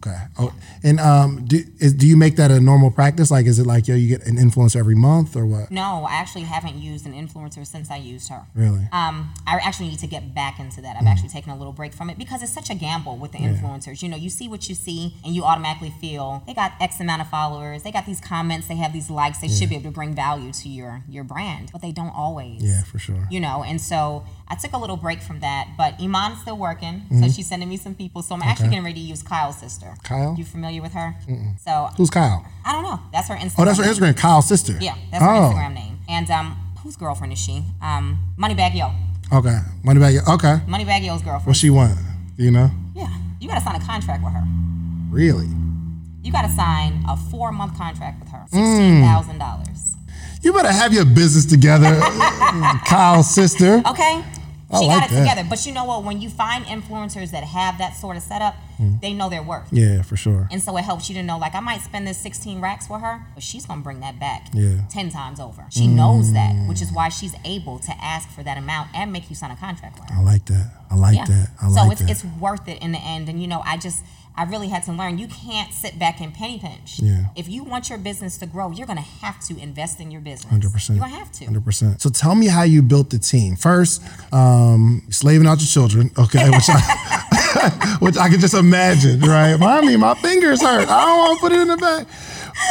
Okay. Oh, and um, do is, do you make that a normal practice? Like, is it like yo, you get an influencer every month or what? No, I actually haven't used an influencer since I used her. Really? Um, I actually need to get back into that. Mm. I've actually taken a little break from it because it's such a gamble with the influencers. You know, you see what you see, and you automatically feel they got X amount of followers, they got these comments, they have these likes, they should be able to bring value to your your brand, but they don't always. Yeah, for sure. You know, and so I took a little break from that, but Iman's still working, Mm-hmm. so she's sending me some people. So I'm actually getting ready to use Kyle's sister. Kyle? You familiar with her? So Who's Kyle? I don't know. That's her Instagram. Oh, that's her name. Instagram. Kyle's sister. Yeah, that's her oh, Instagram name. And um, whose girlfriend is she? Um, Moneybagg Yo. Okay. Money back. Okay. Moneybagg Yo's girlfriend. What she want? Do you know? yeah, you got to sign a contract with her. Really? You got to sign a four month contract with her. Hmm. Sixteen thousand dollars. You better have your business together, Kyle's sister. Okay. I She like got it that. together. But you know what? When you find influencers that have that sort of setup, mm. they know their worth. Yeah, for sure. And so it helps you to know, like, I might spend this 16 racks for her, but she's gonna bring that back Yeah. 10 times over. She knows that, which is why she's able to ask for that amount and make you sign a contract with her. I like that. I like Yeah. that. I like that. so it's that. it's worth it in the end. And you know, I just I really had to learn you can't sit back and penny pinch. Yeah. If you want your business to grow, you're gonna have to invest in your business. Hundred percent. You're gonna have to. Hundred percent. So tell me how you built the team. First, um, slaving out your children. Okay, which I, which I can just imagine, right? Mommy, my fingers hurt. I don't want to put it in the bag.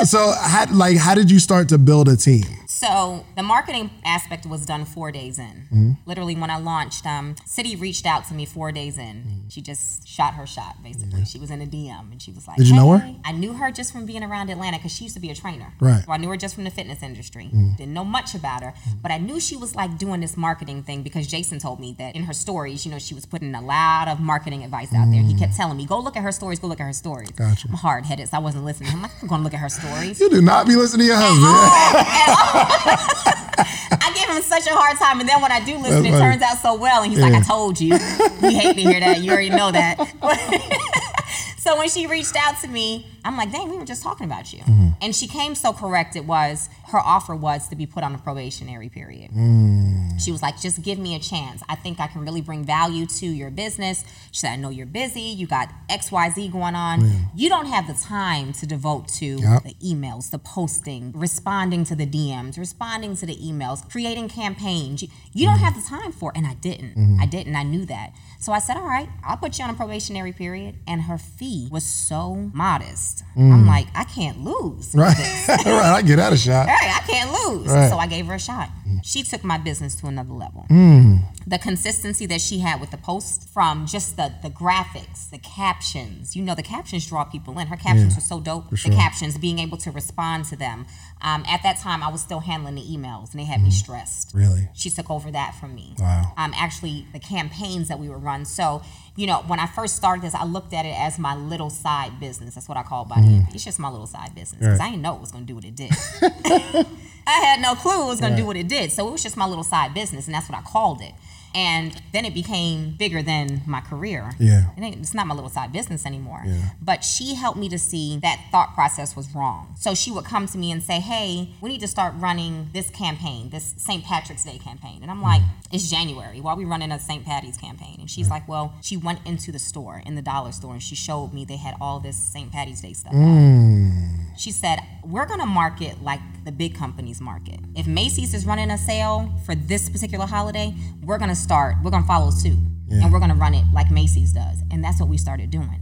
So, how, like, how did you start to build a team? So the marketing aspect was done four days in. Mm-hmm. Literally, when I launched, um, City reached out to me four days in. Mm-hmm. She just shot her shot, basically. She was in a DM and she was like, Did you know her? I knew her just from being around Atlanta because she used to be a trainer. Right. Mm-hmm. So I knew her just from the fitness industry. Didn't know much about her, but I knew she was like doing this marketing thing because Jason told me that in her stories, you know, she was putting a lot of marketing advice out there. He kept telling me, "Go look at her stories. Go look at her stories." Gotcha. I'm hard headed, so I wasn't listening. I'm like, I'm going to look at her stories. You do not be listening to your husband. I give him such a hard time, and then when I do listen, it turns out so well. And he's like, "I told you." You hate to hear that. You already know that. so when she reached out to me, I'm like, "Dang, we were just talking about you." Mm-hmm. And she came so correct. It was her offer was to be put on a probationary period. Mm. She was like, "Just give me a chance. I think I can really bring value to your business." She said, "I know you're busy. You got X, Y, Z going on. You don't have the time to devote to Yep. the emails, the posting, responding to the DMs, responding to the emails, creating campaigns. You, you don't have the time for it. And I didn't. I didn't. I knew that. So I said, all right, I'll put you on a probationary period. And her fee was so modest. I'm like, I can't lose. right. right. I get out a shot. Hey, I can't lose. Right. So I gave her a shot. She took my business to another level. Hmm. The consistency that she had with the post, from just the the graphics, the captions. You know, the captions draw people in. Her captions Yeah, were so dope. sure. The captions, being able to respond to them. Um, at that time, I was still handling the emails, and they had me stressed. Really? She took over that from me. Wow. Um, actually, the campaigns that we would run. So, you know, when I first started this, I looked at it as my little side business. That's what I call body envy. It's just my little side business because Right. I didn't know it was going to do what it did. I had no clue it was going to do what it did. So it was just my little side business, and that's what I called it. And then it became bigger than my career. Yeah. Ain't- It's not my little side business anymore. Yeah. But she helped me to see that thought process was wrong. So she would come to me and say, Hey, we need to start running this campaign, this St. Patrick's Day campaign. And I'm mm. like, It's January. Why are we running a St. Patty's campaign? And she's like, Well, she went into the store, in the dollar store, and she showed me they had all this St. Patty's Day stuff. out. She said, We're going to market like the big companies market. If Macy's is running a sale for this particular holiday, we're going to start, we're going to follow suit. And we're going to run it like Macy's does. And that's what we started doing.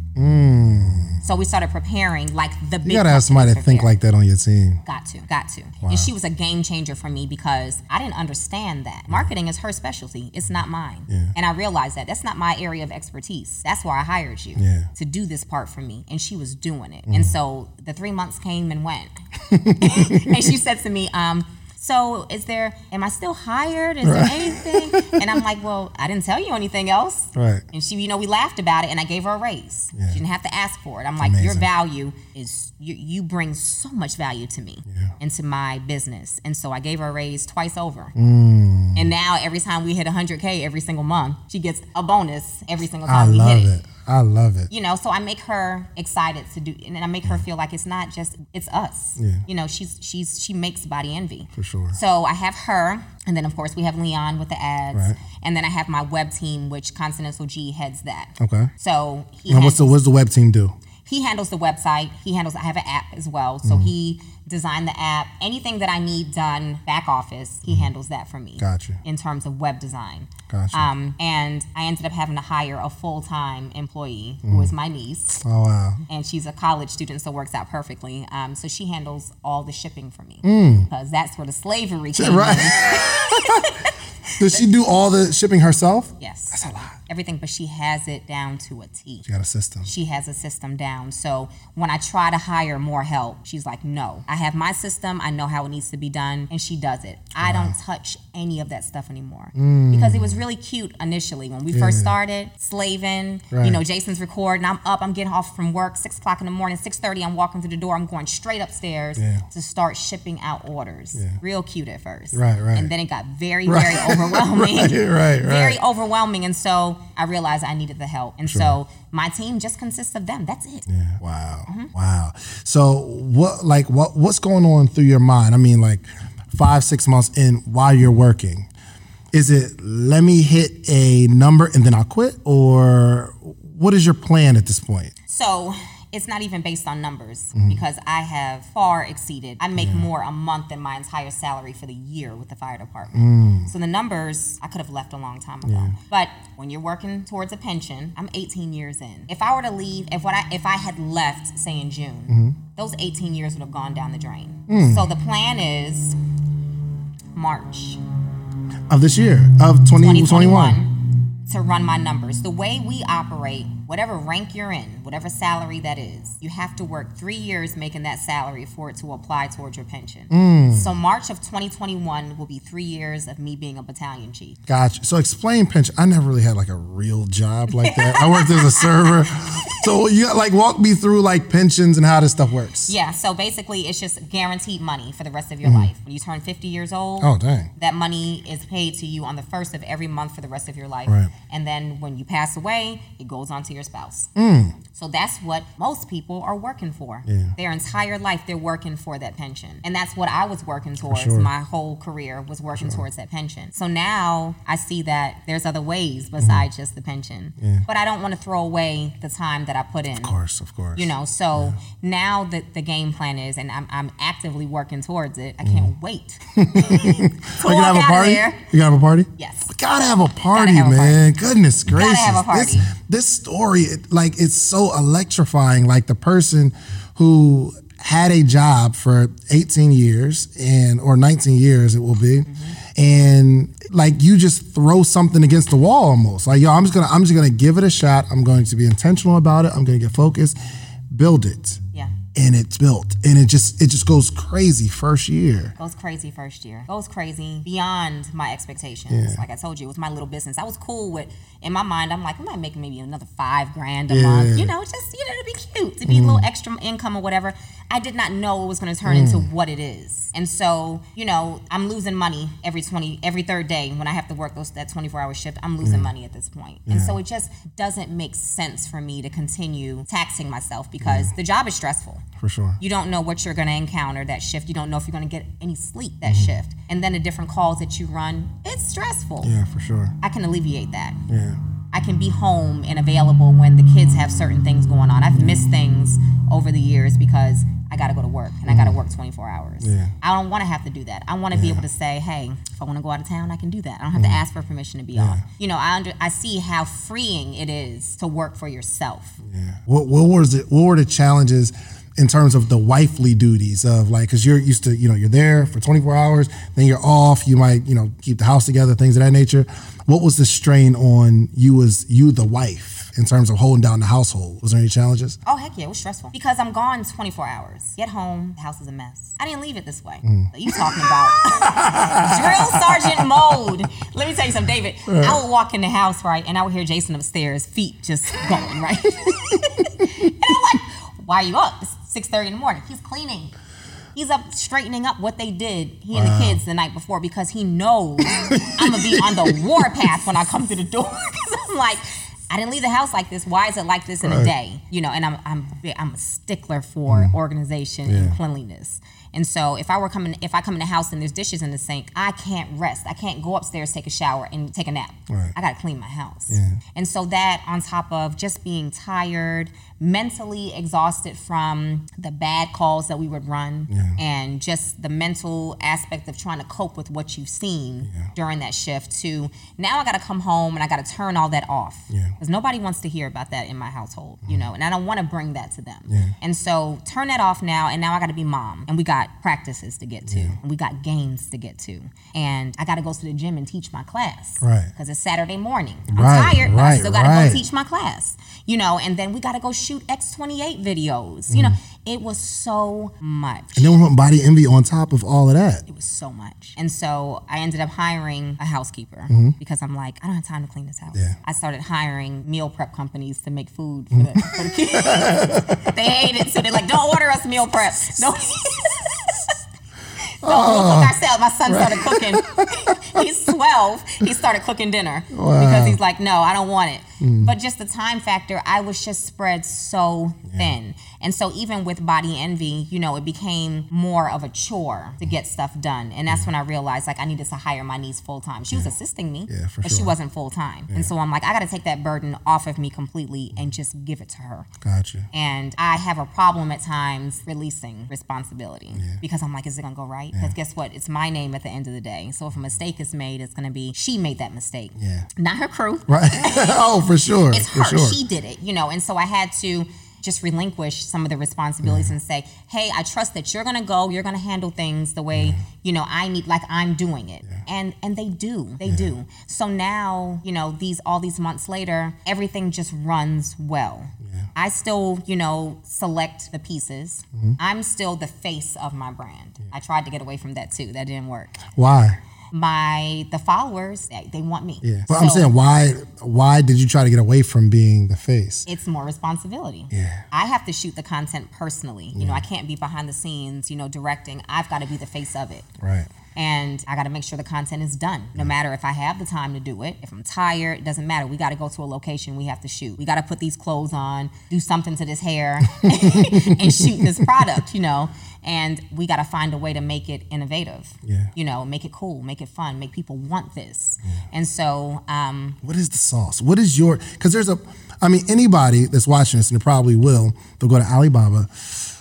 So we started preparing like the big You gotta have somebody to think like that on your team. Got to, got to. And she was a game changer for me because I didn't understand that. Marketing is her specialty, it's not mine. Yeah. And I realized that that's not my area of expertise. That's why I hired you Yeah. Mm. to do this part for me. And she was doing it. And so the three months came and went. and she said to me, um, so is there, am I still hired? Is there anything? And I'm like, well, I didn't tell you anything else. Right. And she, you know, we laughed about it, and I gave her a raise. Yeah. She didn't have to ask for it. I'm like, your value is you. You bring so much value to me, into my business, and so I gave her a raise twice over. Mm. And now every time we hit 100k every single month, she gets a bonus every single I time we love hit it. I love it. you know so i make her excited to do and i make her feel like it's not just it's us Yeah. you know she's she's she makes body envy For sure. so i have her and then of course we have leon with the ads Right. and then i have my web team which continental g heads that Okay. so he And what's the what's the web team do? he handles the website. He handles. I have an app as well, so Mm-hmm. he designed the app. Anything that I need done back office, he handles that for me. Mm-hmm. Gotcha. In terms of web design. Gotcha. Um, and I ended up having to hire a full time employee Mm. who is my niece, Oh wow. and she's a college student, so it works out perfectly. Um, so she handles all the shipping for me Mm. because that's where the slavery came. Right. Does she do all the shipping herself? Yes, That's a lot. everything, but she has it down to a T. She got a system. she has a system down. So when I try to hire more help, she's like, no, I have my system. I know how it needs to be done. And she does it. I don't touch any of that stuff anymore because it was really cute initially when we first started slaving. You know, Jason's recording. I'm up. I'm getting off from work, six o'clock in the morning, 6.30. I'm walking through the door. I'm going straight upstairs Yeah. to start shipping out orders. Yeah. Real cute at first. Right, right. And then it got very, very overwhelming Right, right, very overwhelming. And so I realized I needed the help. And so my team just consists of them. That's it. Yeah. Wow. Mm-hmm. Wow. So what like what what's going on through your mind? I mean, like five, six months in while you're working. Is it let me hit a number and then I'll quit? Or what is your plan at this point? So it's not even based on numbers Mm-hmm. because I have far exceeded. I make more a month than my entire salary for the year with the fire department. Mm. So the numbers I could have left a long time ago. But when you're working towards a pension, I'm 18 years in. If I were to leave, if what I if I had left, say in June, Mm-hmm. those 18 years would have gone down the drain. Hmm. So the plan is March Of this year, of 2021. 2021 to run my numbers. The way we operate, whatever rank you're in, whatever salary that is, you have to work three years making that salary for it to apply towards your pension. Hmm. So March of 2021 will be three years of me being a battalion chief. Gotcha. So explain pension. I never really had like a real job like that. I worked as a server. So you got, like walk me through like pensions and how this stuff works. Yeah, so basically it's just guaranteed money for the rest of your life. When you turn 50 years old, Mm-hmm. Oh dang. that money is paid to you on the first of every month for the rest of your life. Right. And then when you pass away, it goes on to your spouse. Mm. So that's what most people are working for. Yeah. Their entire life, they're working for that pension. And that's what I was working towards. sure. My whole career was working towards that pension. So now I see that there's other ways besides just the pension. Yeah. But I don't want to throw away the time that I put in. Of course, of course. You know, so now that the game plan is, and I'm, I'm actively working towards it, I can't wait. to Mm. Are you walk gonna have a party? You gonna have a party? Yes. We gotta have a party, have a party. man. Goodness gracious. have a party. This, this story, it, like, it's so electrifying. Like the person who had a job for 18 years and or 19 years it will be Mm-hmm. and like you just throw something against the wall almost like yo i'm just gonna i'm just gonna give it a shot i'm going to be intentional about it i'm gonna get focused build it Yeah. and it's built and it just it just goes crazy first year Goes crazy first year. Goes crazy beyond my expectations. Like I told you, it was my little business. I was cool with, in my mind, I'm like, I might make maybe another five grand a Yeah. month. You know, just, you know, to be cute, to be a little mm. extra income or whatever. I did not know it was going to turn into mm. what it is. And so, you know, I'm losing money every 20, every third day when I have to work those that 24 hour shift. I'm losing mm. money at this point. And so it just doesn't make sense for me to continue taxing myself because the job is stressful. for sure You don't know what you're going to encounter that shift. You don't know if you're going to get any sleep that mm-hmm. shift. And then the different calls that you run, it's stressful. yeah for sure I can alleviate that. yeah I can be home and available when the kids have certain things going on. I've missed things over the years because I got to go to work and I got to mm. work 24 hours. Yeah. I don't want to have to do that. I want to be able to say, hey, if I want to go out of town, I can do that. I don't have to mm. ask for permission to be off. You know, I under, I see how freeing it is to work for yourself. Yeah. What what was it? What were the challenges in terms of the wifely duties of like because you're used to you know you're there for 24 hours, then you're off. You might you know keep the house together, things of that nature. What was the strain on you as you the wife in terms of holding down the household? Was there any challenges? Oh heck yeah, it was stressful because I'm gone 24 hours. Get home, the house is a mess. I didn't leave it this way. Mm. You talking about drill sergeant mode? Let me tell you something, David. I would walk in the house right, and I would hear Jason upstairs, feet just going right, and I'm like, "Why are you up? It's 6:30 in the morning. He's cleaning." He's up straightening up what they did, he and the kids the night before, because he knows I'm gonna be on the warpath when I come through the door. 'Cause I'm like, I didn't leave the house like this. Why is it like this in a day? You know, and I'm I'm I'm a stickler for mm. organization and cleanliness. And so if I were coming, if I come in the house and there's dishes in the sink, I can't rest. I can't go upstairs, take a shower, and take a nap. Right. I got to clean my house. And so that on top of just being tired, mentally exhausted from the bad calls that we would run, and just the mental aspect of trying to cope with what you've seen during that shift. To now I got to come home and I got to turn all that off Yeah. because nobody wants to hear about that in my household, you mm-hmm. know, and I don't want to bring that to them. And so turn that off now, and now I got to be mom, and we got practices to get to, and we got games to get to, and I got to go to the gym and teach my class, Right. Because it's Saturday morning. I'm Right, tired, but I still got to right. go teach my class, you know, and then we got to go shoot X28 videos, you know. It was so much. Mm. And then we put body envy on top of all of that. It was so much. And so I ended up hiring a housekeeper because I'm like, I don't have time to clean this house. Mm-hmm. Yeah. I started hiring meal prep companies to make food for the, for the kids. they hate it. So they're like, don't order us meal prep. No. No, we'll cook ourselves. My son started cooking. He's 12. He started cooking dinner because he's like, no, I don't want it. Mm. But just the time factor, I was just spread so thin. And so even with body envy, you know, it became more of a chore to get stuff done. And that's when I realized like I needed to hire my niece full time. She was assisting me, Yeah, for but she wasn't full time. And so I'm like, I got to take that burden off of me completely and just give it to her. Gotcha. And I have a problem at times releasing responsibility because I'm like, is it gonna go right? Because guess what? It's my name at the end of the day. So if a mistake is made, it's gonna be she made that mistake, Yeah. not her crew. Right. oh, for sure. It's for her. sure. She did it, you know. And so I had to just relinquish some of the responsibilities and say, hey, I trust that you're gonna go, you're gonna handle things the way, you know, I need like I'm doing it. And and they do. They do. So now, you know, these all these months later, everything just runs well. I still, you know, select the pieces. Mm-hmm. I'm still the face of my brand. I tried to get away from that too. That didn't work. Why? My the followers, they, they want me. Yeah. But I'm saying why why did you try to get away from being the face? it's more responsibility. Yeah. I have to shoot the content personally. You know, I can't be behind the scenes, you know, directing. I've got to be the face of it. Right. and I got to make sure the content is done. No matter if I have the time to do it, if I'm tired, it doesn't matter. We got to go to a location. We have to shoot. We got to put these clothes on, do something to this hair, and shoot this product. You know, and we got to find a way to make it innovative. Yeah. You know, make it cool, make it fun, make people want this. And so, um, What is the sauce? What is your because there's a I mean anybody that's watching this and it probably will, they'll go to Alibaba,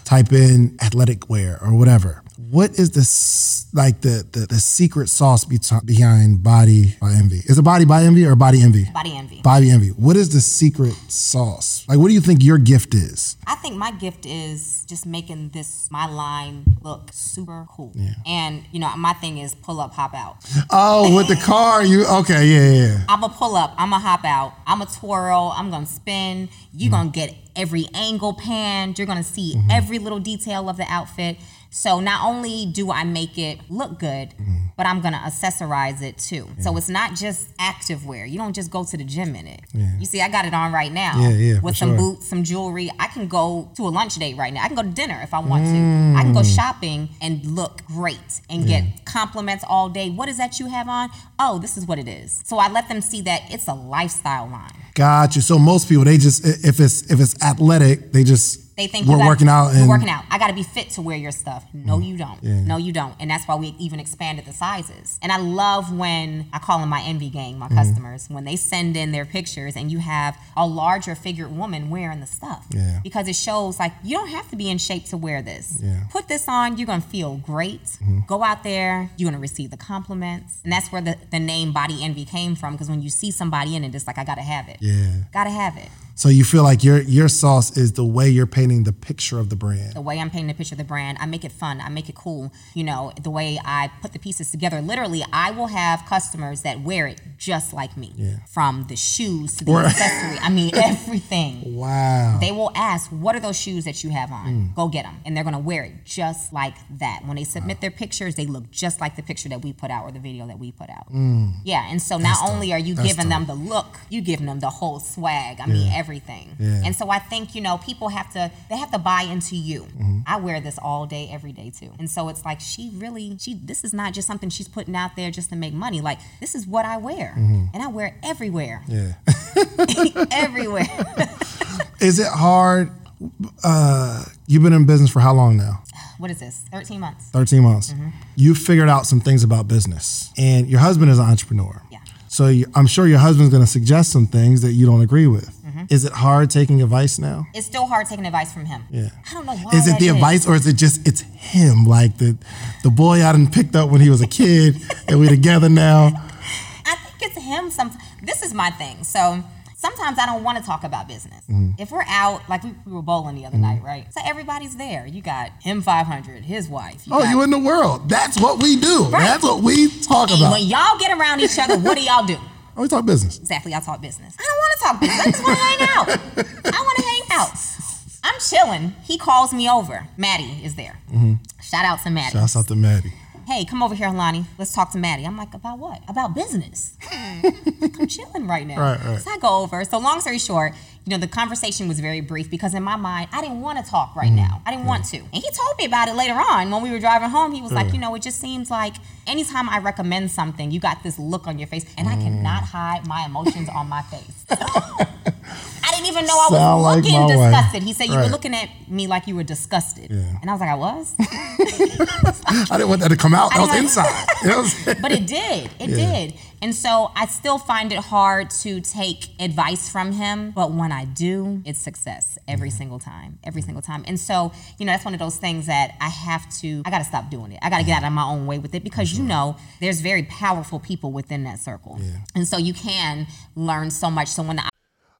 type in athletic wear or whatever. What is this like the the, the secret sauce be- behind body by envy? Is it body by envy or body envy? body envy. Body envy. What is the secret sauce? Like what do you think your gift is? I think my gift is just making this my line look super cool. Yeah. And you know, my thing is pull up, hop out. Oh, with the car, you okay, yeah, yeah, yeah. I'm gonna pull up, I'm gonna hop out, I'm gonna twirl, I'm gonna spin. You're mm-hmm. gonna get every angle panned, you're gonna see mm-hmm. every little detail of the outfit. So not only do I make it look good, mm-hmm. but I'm gonna accessorize it too. So it's not just active wear. You don't just go to the gym in it. You see, I got it on right now Yeah, yeah, with some sure. boots, some jewelry. I can go to a lunch date right now. I can go to dinner if I want to. I can go mm. shopping and look great and get compliments all day. What is that you have on? Oh, this is what it is. So I let them see that it's a lifestyle line. Gotcha. So most people they just if it's if it's athletic, they just They think we're gotta- working out You're and working out. I got to be fit to wear your stuff. No, mm. you don't. No, you don't. And that's why we even expanded the sizes. And I love when I call them my envy gang, my mm-hmm. customers, when they send in their pictures and you have a larger figured woman wearing the stuff. Yeah. Because it shows like you don't have to be in shape to wear this. Yeah. Put this on, you're gonna feel great. Mm-hmm. Go out there, you're gonna receive the compliments. And that's where the, the name body envy came from. Because when you see somebody in it, it's like I gotta have it. Yeah. Gotta have it. So you feel like your your sauce is the way you're painting the picture of the brand. the way I'm painting the picture of the brand, I make it fun, I make it cool. You know, the way I put the pieces together. Literally, I will have customers that wear it just like me. Yeah. From the shoes to the Or- accessory. I mean, everything. Wow. They will ask, "What are those shoes that you have on? Mm. Go get them," and they're gonna wear it just like that. When they submit their pictures, they look just like the picture that we put out or the video that we put out. Mm. Yeah, and so not only are you That's giving them the look, you giving them the whole swag. I mean, everything. Yeah. And so I think you know people have to they have to buy into you. Mm-hmm. I wear this all day, every day too, and so it's like she really she this is not just something she's putting out there just to make money. Like this is what I wear, and I wear it everywhere, yeah. everywhere. Is it hard? Uh, you've been in business for how long now? what is this? Thirteen months. 13 months. Mm-hmm. You figured out some things about business, and your husband is an entrepreneur. Yeah. So you, I'm sure your husband's going to suggest some things that you don't agree with. Is it hard taking advice now? It's still hard taking advice from him. Yeah. I don't know why. Is it the advice or is it just it's him like the the boy I done picked up when he was a kid and we're together now? I think it's him. Some. This is my thing. So sometimes I don't want to talk about business. Mm-hmm. If we're out, like we, we were bowling the other night, right? So everybody's there. You got him 500, his wife. Oh, got- you in the world. That's what we do. Right. That's what we talk about. when y'all get around each other, what do y'all do? Oh, we talk business. Exactly, I talk business. I don't want to talk business. I just want to hang out. I want to hang out. I'm chilling. He calls me over. Maddie is there. Mm-hmm. Shout out to Maddie. Shout out to Maddie. hey, come over here, Lonnie. Let's talk to Maddie. I'm like, about what? About business. I'm chilling right now. Right, right. So I go over. So long story short, you know, the conversation was very brief because in my mind, I didn't want to talk right now. I didn't want to. And he told me about it later on when we were driving home. He was like, you know, it just seems like anytime I recommend something, you got this look on your face, and I Mm. cannot hide my emotions on my face. I didn't even know I was Sound like looking wife. disgusted. He said you were looking at me like you were disgusted, Yeah. and I was like, I was. I didn't want that to come out. That was inside. You know what I'm saying? but it did. It did. And so I still find it hard to take advice from him. But when I do, it's success every single time. Every single time. And so, you know, that's one of those things that I have to, I got to stop doing it. I got to get out of my own way with it because, you know, there's very powerful people within that circle. And so you can learn so much. So when I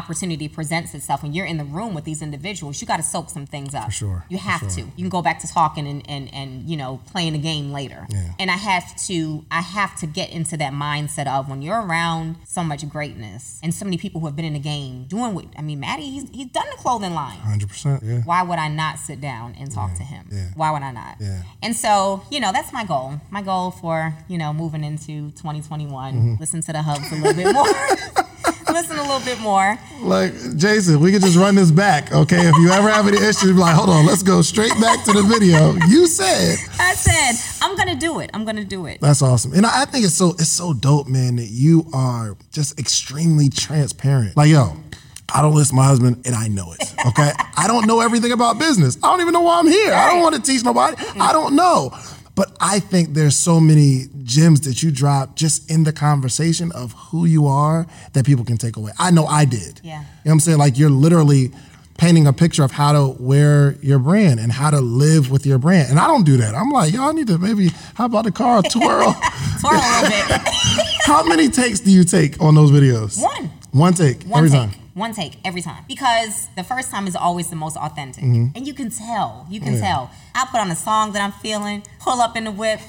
opportunity presents itself when you're in the room with these individuals you got to soak some things up For sure, you have sure. to you can go back to talking and, and and you know playing the game later Yeah. and i have to i have to get into that mindset of when you're around so much greatness and so many people who have been in the game doing what i mean maddie he's, he's done the clothing line 100%. Yeah. why would I not sit down and talk to him? yeah. Why would I not? Yeah. And so, you know, that's my goal. My goal for, you know, moving into 2021, Mm-hmm. listen to the hubs a little bit more. listen a little bit more. Like, Jason, we could just run this back, okay? If you ever have any issues, be like, hold on, let's go straight back to the video. You said I said, I'm to do it. I'm to do it. That's awesome. And I I think it's so it's so dope, man, that you are just extremely transparent. Like, yo, I don't listen to my husband and I know it. Okay. I don't know everything about business. I don't even know why I'm here. I don't want to teach nobody. I don't know. But I think there's so many gems that you drop just in the conversation of who you are that people can take away. I know I did. Yeah. You know what I'm saying? Like you're literally painting a picture of how to wear your brand and how to live with your brand. And I don't do that. I'm like, y'all need to maybe, how about the car twirl? Twirl a little bit. how many takes do you take on those videos? One. One take One every take. time. One take every time. Because the first time is always the most authentic. Mm-hmm. And you can tell. You can tell. I put on a song that I'm feeling, pull up in the whip,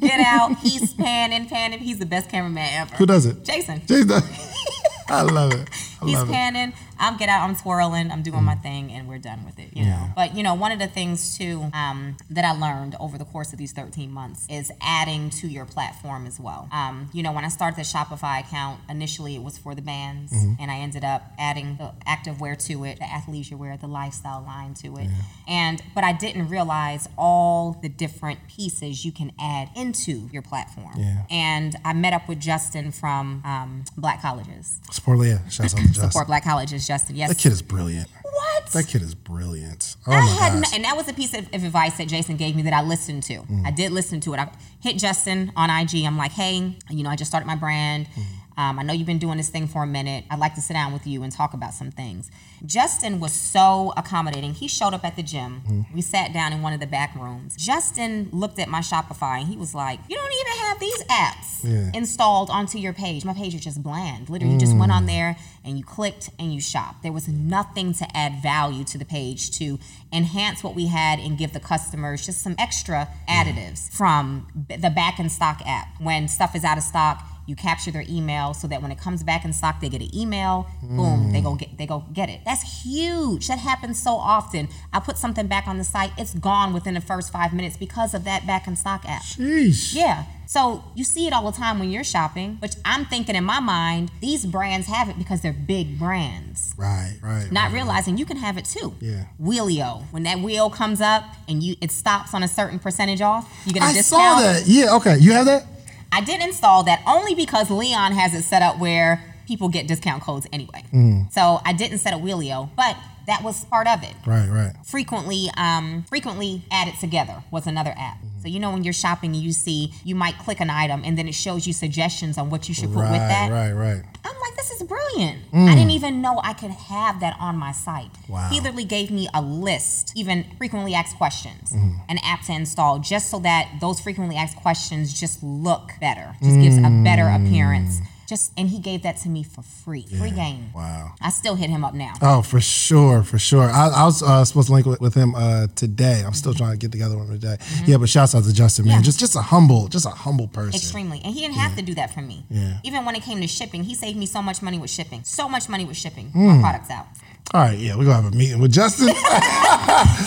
get out. He's panning, panning. He's the best cameraman ever. Who does it? Jason. Jason. I love it. He's love it. Mm. panning. I'm get out. I'm twirling. I'm doing my thing, and we're done with it. You know. But you know, one of the things too um, that I learned over the course of these 13 months is adding to your platform as well. Um, you know, when I started the Shopify account, initially it was for the bands, Mm-hmm. and I ended up adding the active wear to it, the athleisure wear, the lifestyle line to it, and but I didn't realize all the different pieces you can add into your platform. Yeah. And I met up with Justin from um, Black Colleges. Support Leah. Shouts out to Justin. Support Black Colleges, Justin. Yes. That kid is brilliant. What? That kid is brilliant. Oh I my had, n- and that was a piece of, of advice that Jason gave me that I listened to. Mm. I did listen to it. I hit Justin on IG. I'm like, hey, you know, I just started my brand. Mm. Um, I know you've been doing this thing for a minute. I'd like to sit down with you and talk about some things. Justin was so accommodating. He showed up at the gym. Mm. We sat down in one of the back rooms. Justin looked at my Shopify and he was like, You don't even have these apps Yeah. installed onto your page. My page is just bland. Literally, you just went on there and you clicked and you shopped. There was nothing to add value to the page to enhance what we had and give the customers just some extra additives from the back in stock app. When stuff is out of stock, you capture their email so that when it comes back in stock, they get an email. Boom, they go get they go get it. That's huge. That happens so often. I put something back on the site, it's gone within the first five minutes because of that back in stock app. Sheesh. Yeah. So you see it all the time when you're shopping, but I'm thinking in my mind, these brands have it because they're big brands. Right, right. Not right. realizing you can have it too. Yeah. Wheelio. When that wheel comes up and you it stops on a certain percentage off, you get a I discount. saw that. Yeah, okay. You have that? I did install that only because Leon has it set up where people get discount codes anyway. Mm. So I didn't set a Wheelio, but that was part of it. Right, right. Frequently, um, frequently added together was another app. Mm-hmm. So you know when you're shopping you see you might click an item and then it shows you suggestions on what you should put Right, with that. right, right. I'm like, this is brilliant. I didn't even know I could have that on my site. Wow. He literally gave me a list, even frequently asked questions, Mm-hmm. an app to install, just so that those frequently asked questions just look better, just gives a better Mm. appearance. Just and he gave that to me for free, free game. Wow. I still hit him up now. Oh, for sure, for sure. I, I was uh, supposed to link with, with him uh, today. I'm still trying to get together with him today. Yeah, but shouts out to Justin, man. Mm-hmm. Yeah. Just just a humble, just a humble person. Extremely. And he didn't have to do that for me. Yeah. Even when it came to shipping, he saved me so much money with shipping. So much money with shipping Mm. my products out. All right, yeah, we're gonna have a meeting with Justin.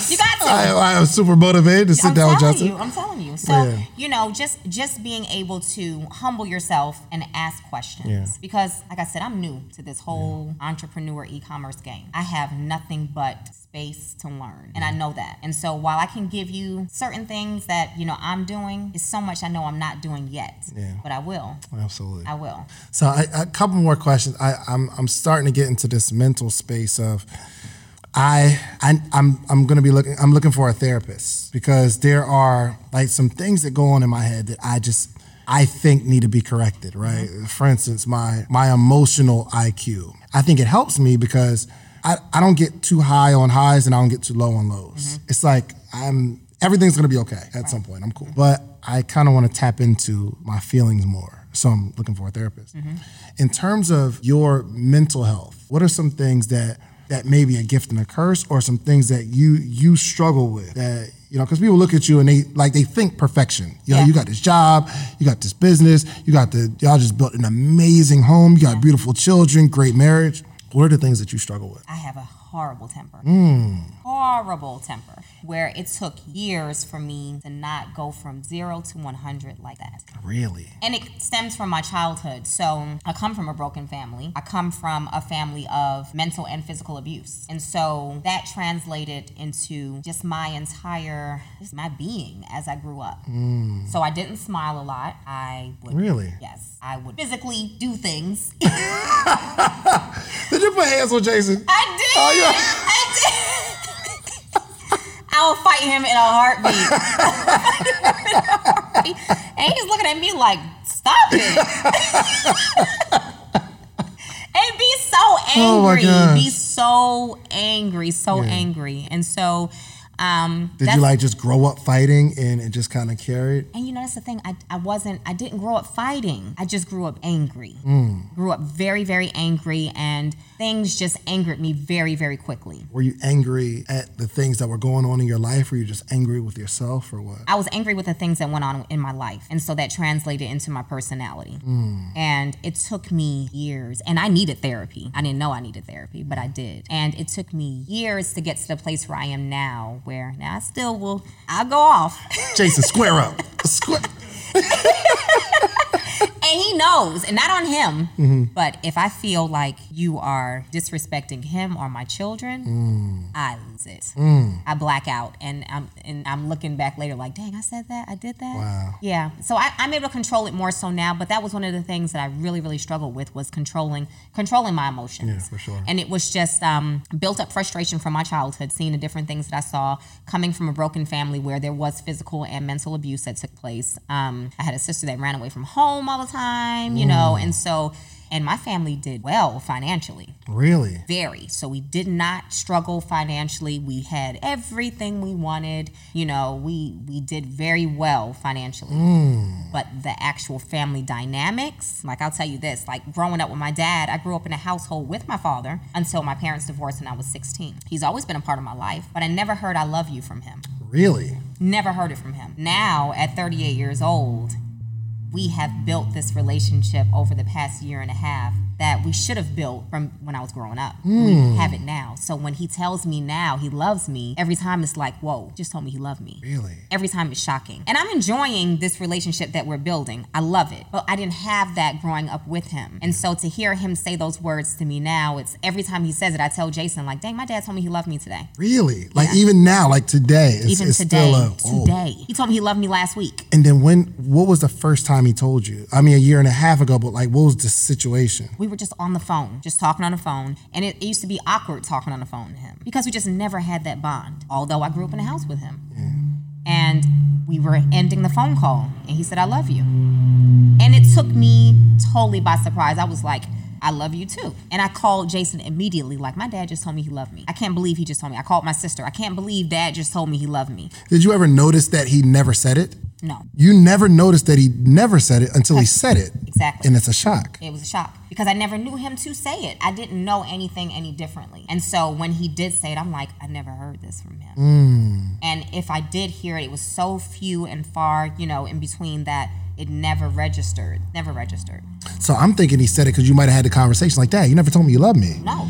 You got to. I, I am super motivated to sit I'm down with telling Justin. you, I'm telling you. So Yeah. you know, just just being able to humble yourself and ask questions. Yeah. Because, like I said, I'm new to this whole entrepreneur e-commerce game. I have nothing but space to learn, and I know that. And so, while I can give you certain things that you know I'm doing, it's so much I know I'm not doing yet. Yeah. But I will. Absolutely. I will. So I, a couple more questions. I, I'm I'm starting to get into this mental space of I, I I'm I'm gonna be looking I'm looking for a therapist because there are like some things that go on in my head that I just I think need to be corrected, right? Mm-hmm. For instance, my my emotional IQ. I think it helps me because I, I don't get too high on highs and I don't get too low on lows. Mm-hmm. It's like I'm everything's gonna be okay at some point. I'm cool. But I kind of want to tap into my feelings more. So I'm looking for a therapist. Mm-hmm. In terms of your mental health, what are some things that that may be a gift and a curse, or some things that you you struggle with that you know? Because people look at you and they like they think perfection. You know, Yeah. you got this job, you got this business, you got the y'all just built an amazing home, you got beautiful children, great marriage. What are the things that you struggle with? I have a horrible temper. Hmm. Horrible temper. Where it took years for me to not go from zero to 100 like that. Really? And it stems from my childhood. So I come from a broken family. I come from a family of mental and physical abuse. And so that translated into just my entire, just my being as I grew up. So I didn't smile a lot. I would. Really? Yes. I would physically do things. Did you put hands on Jason? I did. Oh, yeah. I'll fight him in a heartbeat. and he's looking at me like, stop it. and be so Oh, angry. gosh. be so angry, so angry. And so um Did you like just grow up fighting and it just kind of carried? and you know that's the thing. I, I wasn't. I didn't grow up fighting. I just grew up angry. Mm. Grew up very very angry, and things just angered me very very quickly. Were you angry at the things that were going on in your life? Were you just angry with yourself or what? I was angry with the things that went on in my life. And so that translated into my personality. And it took me years. And I needed therapy. I didn't know I needed therapy, but I did. And it took me years to get to the place where I am now, where now I still will, I'll go off. Jason, square up. Square. And he knows, and not on him, Mm-hmm. but if I feel like you are disrespecting him or my children, Mm. I lose it. I black out, and I'm and I'm looking back later like, dang, I said that, I did that. Wow. Yeah. So I, I'm able to control it more so now, but that was one of the things that I really, really struggled with was controlling controlling my emotions. Yeah, for sure. And it was just um, built up frustration from my childhood, seeing the different things that I saw coming from a broken family where there was physical and mental abuse that took place. Um, I had a sister that ran away from home all the time, you know, Mm. and so, and my family did well financially Really? very. So we did not struggle financially. We had everything we wanted. You know, we we did very well financially. But the actual family dynamics, like I'll tell you this, like growing up with my dad, I grew up in a household with my father until my parents divorced when I was 16. He's always been a part of my life, but I never heard I love you from him. Really? Never heard it from him. Now, at 38 years old, we have built this relationship over the past year and a half that we should have built from when I was growing up. We hmm. have it now. So when he tells me now he loves me, every time it's like, whoa, just told me he loved me. Really? Every time it's shocking. And I'm enjoying this relationship that we're building. I love it. But I didn't have that growing up with him. And so to hear him say those words to me now, it's every time he says it, I tell Jason, like, dang, my dad told me he loved me today. Really? Like even now, like today, it's, Even it's today. still a oh. today. He told me he loved me last week. And then when? What was the first time he told you? I mean, a year and a half ago, but like, what was the situation? we were just on the phone, just talking on the phone. And it, it used to be awkward talking on the phone to him because we just never had that bond, although I grew up in a house with him. And we were ending the phone call, and he said, I love you. And it took me totally by surprise. I was like, I love you too. And I called Jason immediately, like, my dad just told me he loved me. I can't believe he just told me. I called my sister. I can't believe dad just told me he loved me. Did you ever notice that he never said it? No, You never noticed that he never said it until he said it. Exactly. And it's a shock. it was a shock because I never knew him to say it. I didn't know anything any differently. And so when he did say it, I'm like, I never heard this from him. Mm. And if I did hear it, it was so few and far, you know, in between that it never registered. Never registered. So I'm thinking he said it because you might have had the conversation like, Dad, you never told me you love me. No.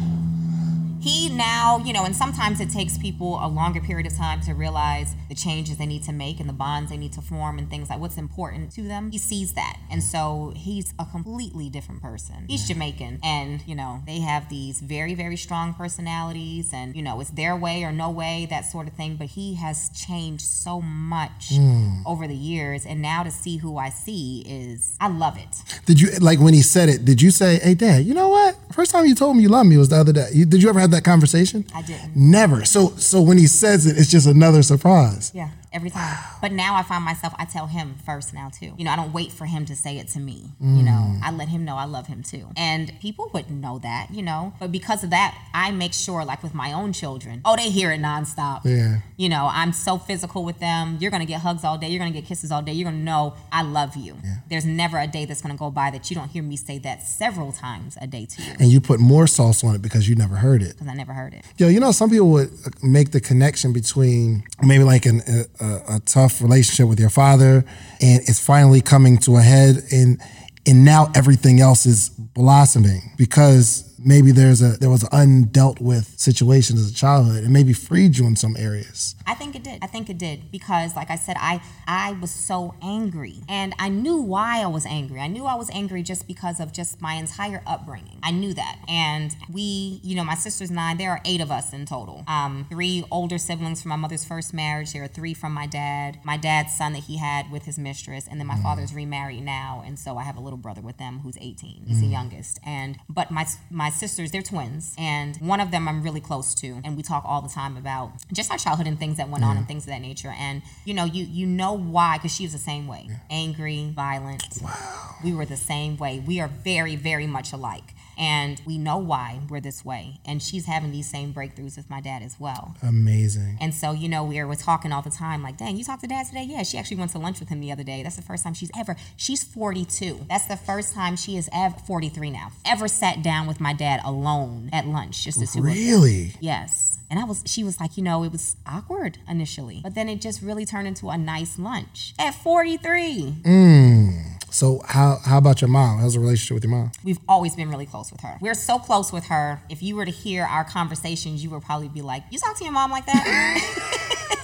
He now, you know, and sometimes it takes people a longer period of time to realize the changes they need to make and the bonds they need to form and things like what's important to them. He sees that. And so he's a completely different person. He's Jamaican and, you know, they have these very, very strong personalities and, you know, it's their way or no way, that sort of thing. But he has changed so much hmm. over the years. And now to see who I see is, I love it. Did you, like when he said it, did you say, hey, Dad, you know what? First time you told me you love me was the other day. Did you ever have that conversation? I didn't. Never. So so when he says it, it's just another surprise. Yeah, every time. But now I find myself, I tell him first now too. You know, I don't wait for him to say it to me. You know, mm. I let him know I love him too. And people wouldn't know that, you know. But because of that, I make sure, like with my own children, oh, they hear it nonstop. Yeah. You know, I'm so physical with them. You're gonna get hugs all day. You're gonna get kisses all day. You're gonna know I love you. Yeah. There's never a day that's gonna go by that you don't hear me say that several times a day to you. And you put more sauce on it because you never heard it. Because I never heard it. Yo, you know, some people would uh, make the connection between maybe like an, uh, a, a, tough relationship with your father, and it's finally coming to a head, and and now everything else is blossoming because maybe there's a there was an undealt with situation as a childhood, and maybe freed you in some areas. I think it did. I think it did because, like I said, I I was so angry, and I knew why I was angry. I knew I was angry just because of just my entire upbringing. I knew that, and we, you know, my sisters and I, there are eight of us in total. Um, three older siblings from my mother's first marriage. There are three from my dad. My dad's son that he had with his mistress, and then my father's remarried now, and so I have a little brother with them who's 18. He's the youngest, and but my my sisters, they're twins, and one of them I'm really close to, and we talk all the time about just our childhood and things that went on and things of that nature. And you know, you you know why because she was the same way, angry, violent. Wow. We were the same way. We are very very much alike. And we know why we're this way. And she's having these same breakthroughs with my dad as well. Amazing. And so, you know, we were talking all the time, like, dang, you talked to dad today? Yeah, she actually went to lunch with him the other day. That's the first time she's ever, she's 42. That's the first time she is ever, 43 now, ever sat down with my dad alone at lunch, just the two of them. Really? Yes. And I was, she was like, you know, it was awkward initially, but then it just really turned into a nice lunch at 43. Mm. So how how about your mom? How's the relationship with your mom? We've always been really close with her. We're so close with her. If you were to hear our conversations, you would probably be like, "You talk to your mom like that?"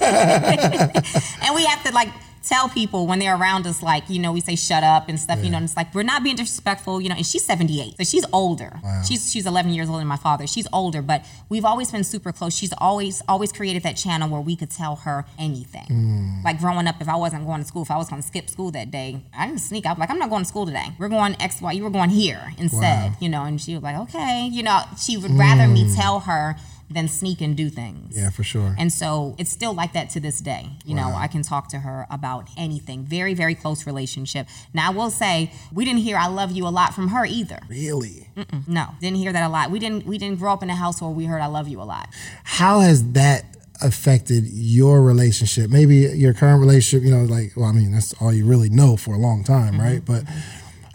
and we have to like tell people when they're around us, like you know, we say "shut up" and stuff. You know, and it's like we're not being disrespectful. You know, and she's 78, so she's older. She's she's 11 years older than my father. She's older, but we've always been super close. She's always always created that channel where we could tell her anything. Hmm. Like growing up, if I wasn't going to school, if I was going to skip school that day, I didn't sneak out. Like I'm not going to school today. We're going X Y. You were going here instead. You know, and she was like, okay. You know, she would rather me hmm. tell her than sneak and do things. Yeah, for sure. And so it's still like that to this day. You know, I can talk to her about anything. Very, very close relationship. Now, I will say we didn't hear "I love you" a lot from her either. really? No, didn't hear that a lot. We didn't. We didn't grow up in a household where we heard "I love you" a lot. How has that affected your relationship? Maybe your current relationship, you know, like, well, I mean, that's all you really know for a long time, Mm-hmm. right? But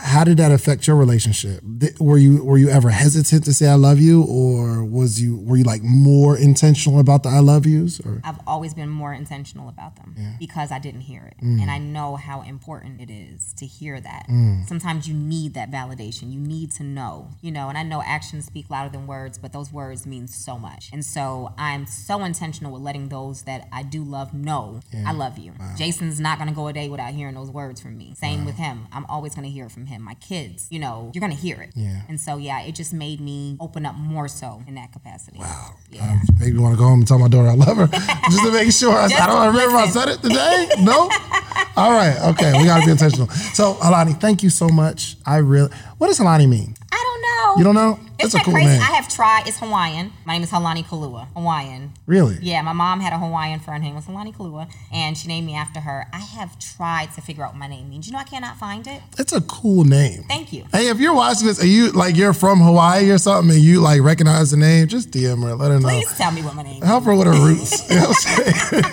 how did that affect your relationship? Were you were you ever hesitant to say I love you, or was you were you like more intentional about the I love yous? Or I've always been more intentional about them because I didn't hear it. Mm. And I know how important it is to hear that. Mm. Sometimes you need that validation. You need to know, you know, and I know actions speak louder than words, but those words mean so much. And so I'm so intentional with letting those that I do love know I love you. Jason's not going to go a day without hearing those words from me. Same with him. I'm always going to hear it from him. My kids, you know, you're going to hear it. Yeah. And so, yeah, it just made me open up more so in that capacity. Wow. Yeah. um, maybe you want to go home and tell my daughter I love her, just to make sure. I, I don't remember if I said it today. No. All right. Okay. We got to be intentional. So, Alani, thank you so much. I really. What does Alani mean? I don't know. You don't know? It's That's a cool crazy. name. I have tried. It's Hawaiian. My name is Halani Kalua. Hawaiian. Really? Yeah, my mom had a Hawaiian friend. Her name was Halani Kalua, and she named me after her. I have tried to figure out what my name means. You know, I cannot find it. That's a cool name. Thank you. Hey, if you're watching this are you like you're from Hawaii or something and you like recognize the name, just DM her, let her know. Please tell me what my name. is. Help her with her roots. You know what I'm saying?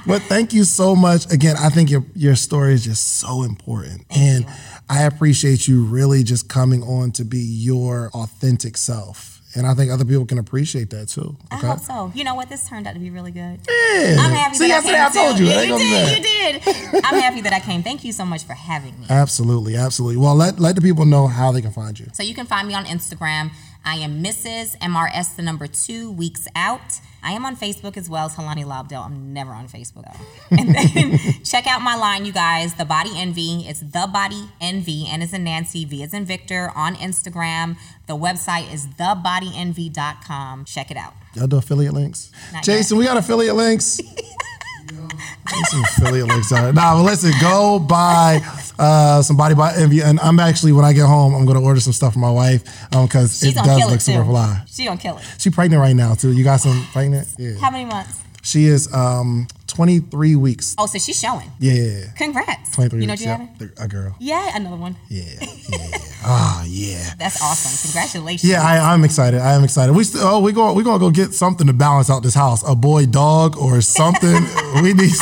but thank you so much. Again, I think your your story is just so important. and I appreciate you really just coming on to be your authentic self. And I think other people can appreciate that too. I hope so. You know what? This turned out to be really good. Yeah. I'm happy See, that I I came. told too. you. Yeah, you did. You did. I'm happy that I came. Thank you so much for having me. Absolutely, absolutely. Well, let let the people know how they can find you. So you can find me on Instagram. I am Mrs. MRS, the number two, weeks out. I am on Facebook as well as Helani Lobdell. I'm never on Facebook though. And then check out my line, you guys, The Body Envy. It's The Body Envy, and it's in Nancy, V is in Victor on Instagram. The website is thebodyenvy.com. Check it out. Y'all do affiliate links? Not Jason, we got affiliate links. Some affiliate links on it. Nah, but listen, go buy uh, some Body by Envy. And I'm actually, when I get home, I'm going to order some stuff for my wife because She's it does look it super fly. She gonna kill it. She pregnant right now, too. You got some pregnant? Yeah. How many months? She is um, 23 weeks. Oh, so she's showing. Yeah. Congrats. 23 You know weeks. yep. A girl. Yeah, another one. Yeah. Yeah. Ah, yeah. That's awesome. Congratulations. Yeah, I, I'm excited. I am excited. We still, oh, we go, we gonna go get something to balance out this house. A boy dog or something. we need.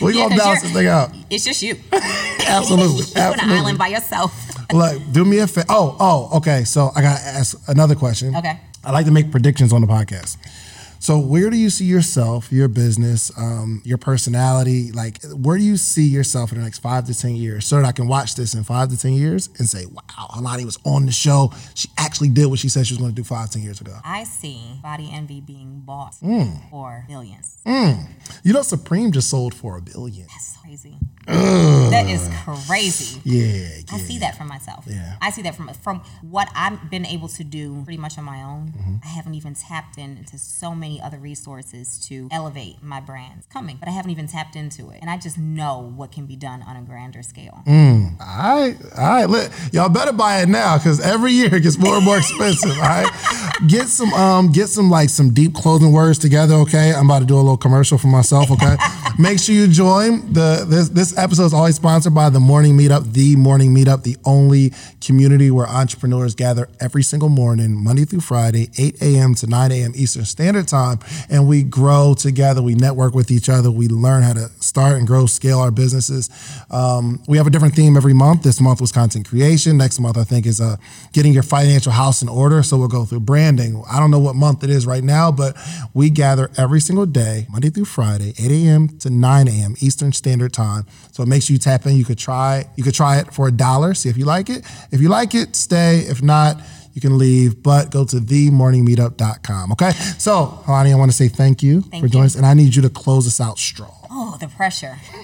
We Yeah, gonna balance this thing out. It's just you. Absolutely, you on an island by yourself. Look, do me a favor. Oh, oh, okay. So I gotta ask another question. Okay. I like to make predictions on the podcast. So where do you see yourself, your business, um, your personality? Like, where do you see yourself in the next five to ten years, so that I can watch this in five to ten years and say, "Wow, Halani was on the show. She actually did what she said she was going to do five, ten years ago." I see Body Envy being bought Mm. for millions. You know, Supreme just sold for a billion. That's crazy. That is crazy. Yeah, I see that from myself. Yeah. I see that from from what I've been able to do pretty much on my own. Mm-hmm. I haven't even tapped into so many other resources to elevate my brand. It's coming, but I haven't even tapped into it. And I just know what can be done on a grander scale. Mm. All right, all right. Let, y'all better buy it now because every year it gets more and more expensive. All right, get some, um, get some like some deep clothing words together. Okay, I'm about to do a little commercial for myself. Okay, make sure you join the this this episode is always sponsored by the Morning Meetup, the Morning Meetup, the only community where entrepreneurs gather every single morning, Monday through Friday, 8 a.m. to 9 a.m. Eastern Standard Time, and we grow together. We network with each other. We learn how to start and grow, scale our businesses. Um, we have a different theme every month. This month was content creation. Next month, I think, is uh, getting your financial house in order. So we'll go through branding. I don't know what month it is right now, but we gather every single day, Monday through Friday, 8 a.m. to 9 a.m. Eastern Standard Time. So make sure you tap in. You could try. You could try it for a dollar. See if you like it. If you like it, stay. If not. You can leave, but go to themorningmeetup.com. Okay. So, Halani, I want to say thank you Thank for joining you. us, and I need you to close us out strong. Oh, the pressure.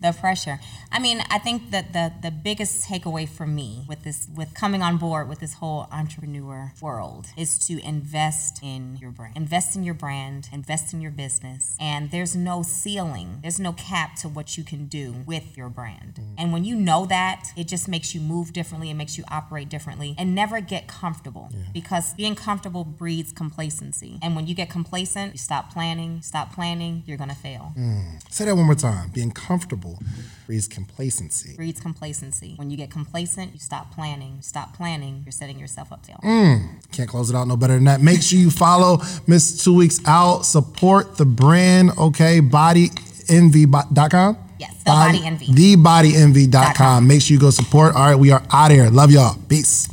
the pressure. I mean, I think that the the biggest takeaway for me with this with coming on board with this whole entrepreneur world is to invest in your brand. Invest in your brand, invest in your business. And there's no ceiling. There's no cap to what you can do with your brand. Mm. And when you know that, it just makes you move differently, it makes you operate differently and never get comfortable because being comfortable breeds complacency. And when you get complacent, you stop planning, stop planning, you're going to fail. Mm. Say that one more time. Being comfortable breeds complacency. breeds complacency. When you get complacent, you stop planning. Stop planning, you're setting yourself up to fail. Mm. Can't close it out no better than that. Make sure you follow Miss Two Weeks Out. Support the brand, okay? Bodyenvy.com? Yes, the Body Envy. Thebodyenvy.com. Make sure you go support. All right, we are out of here. Love y'all. Peace.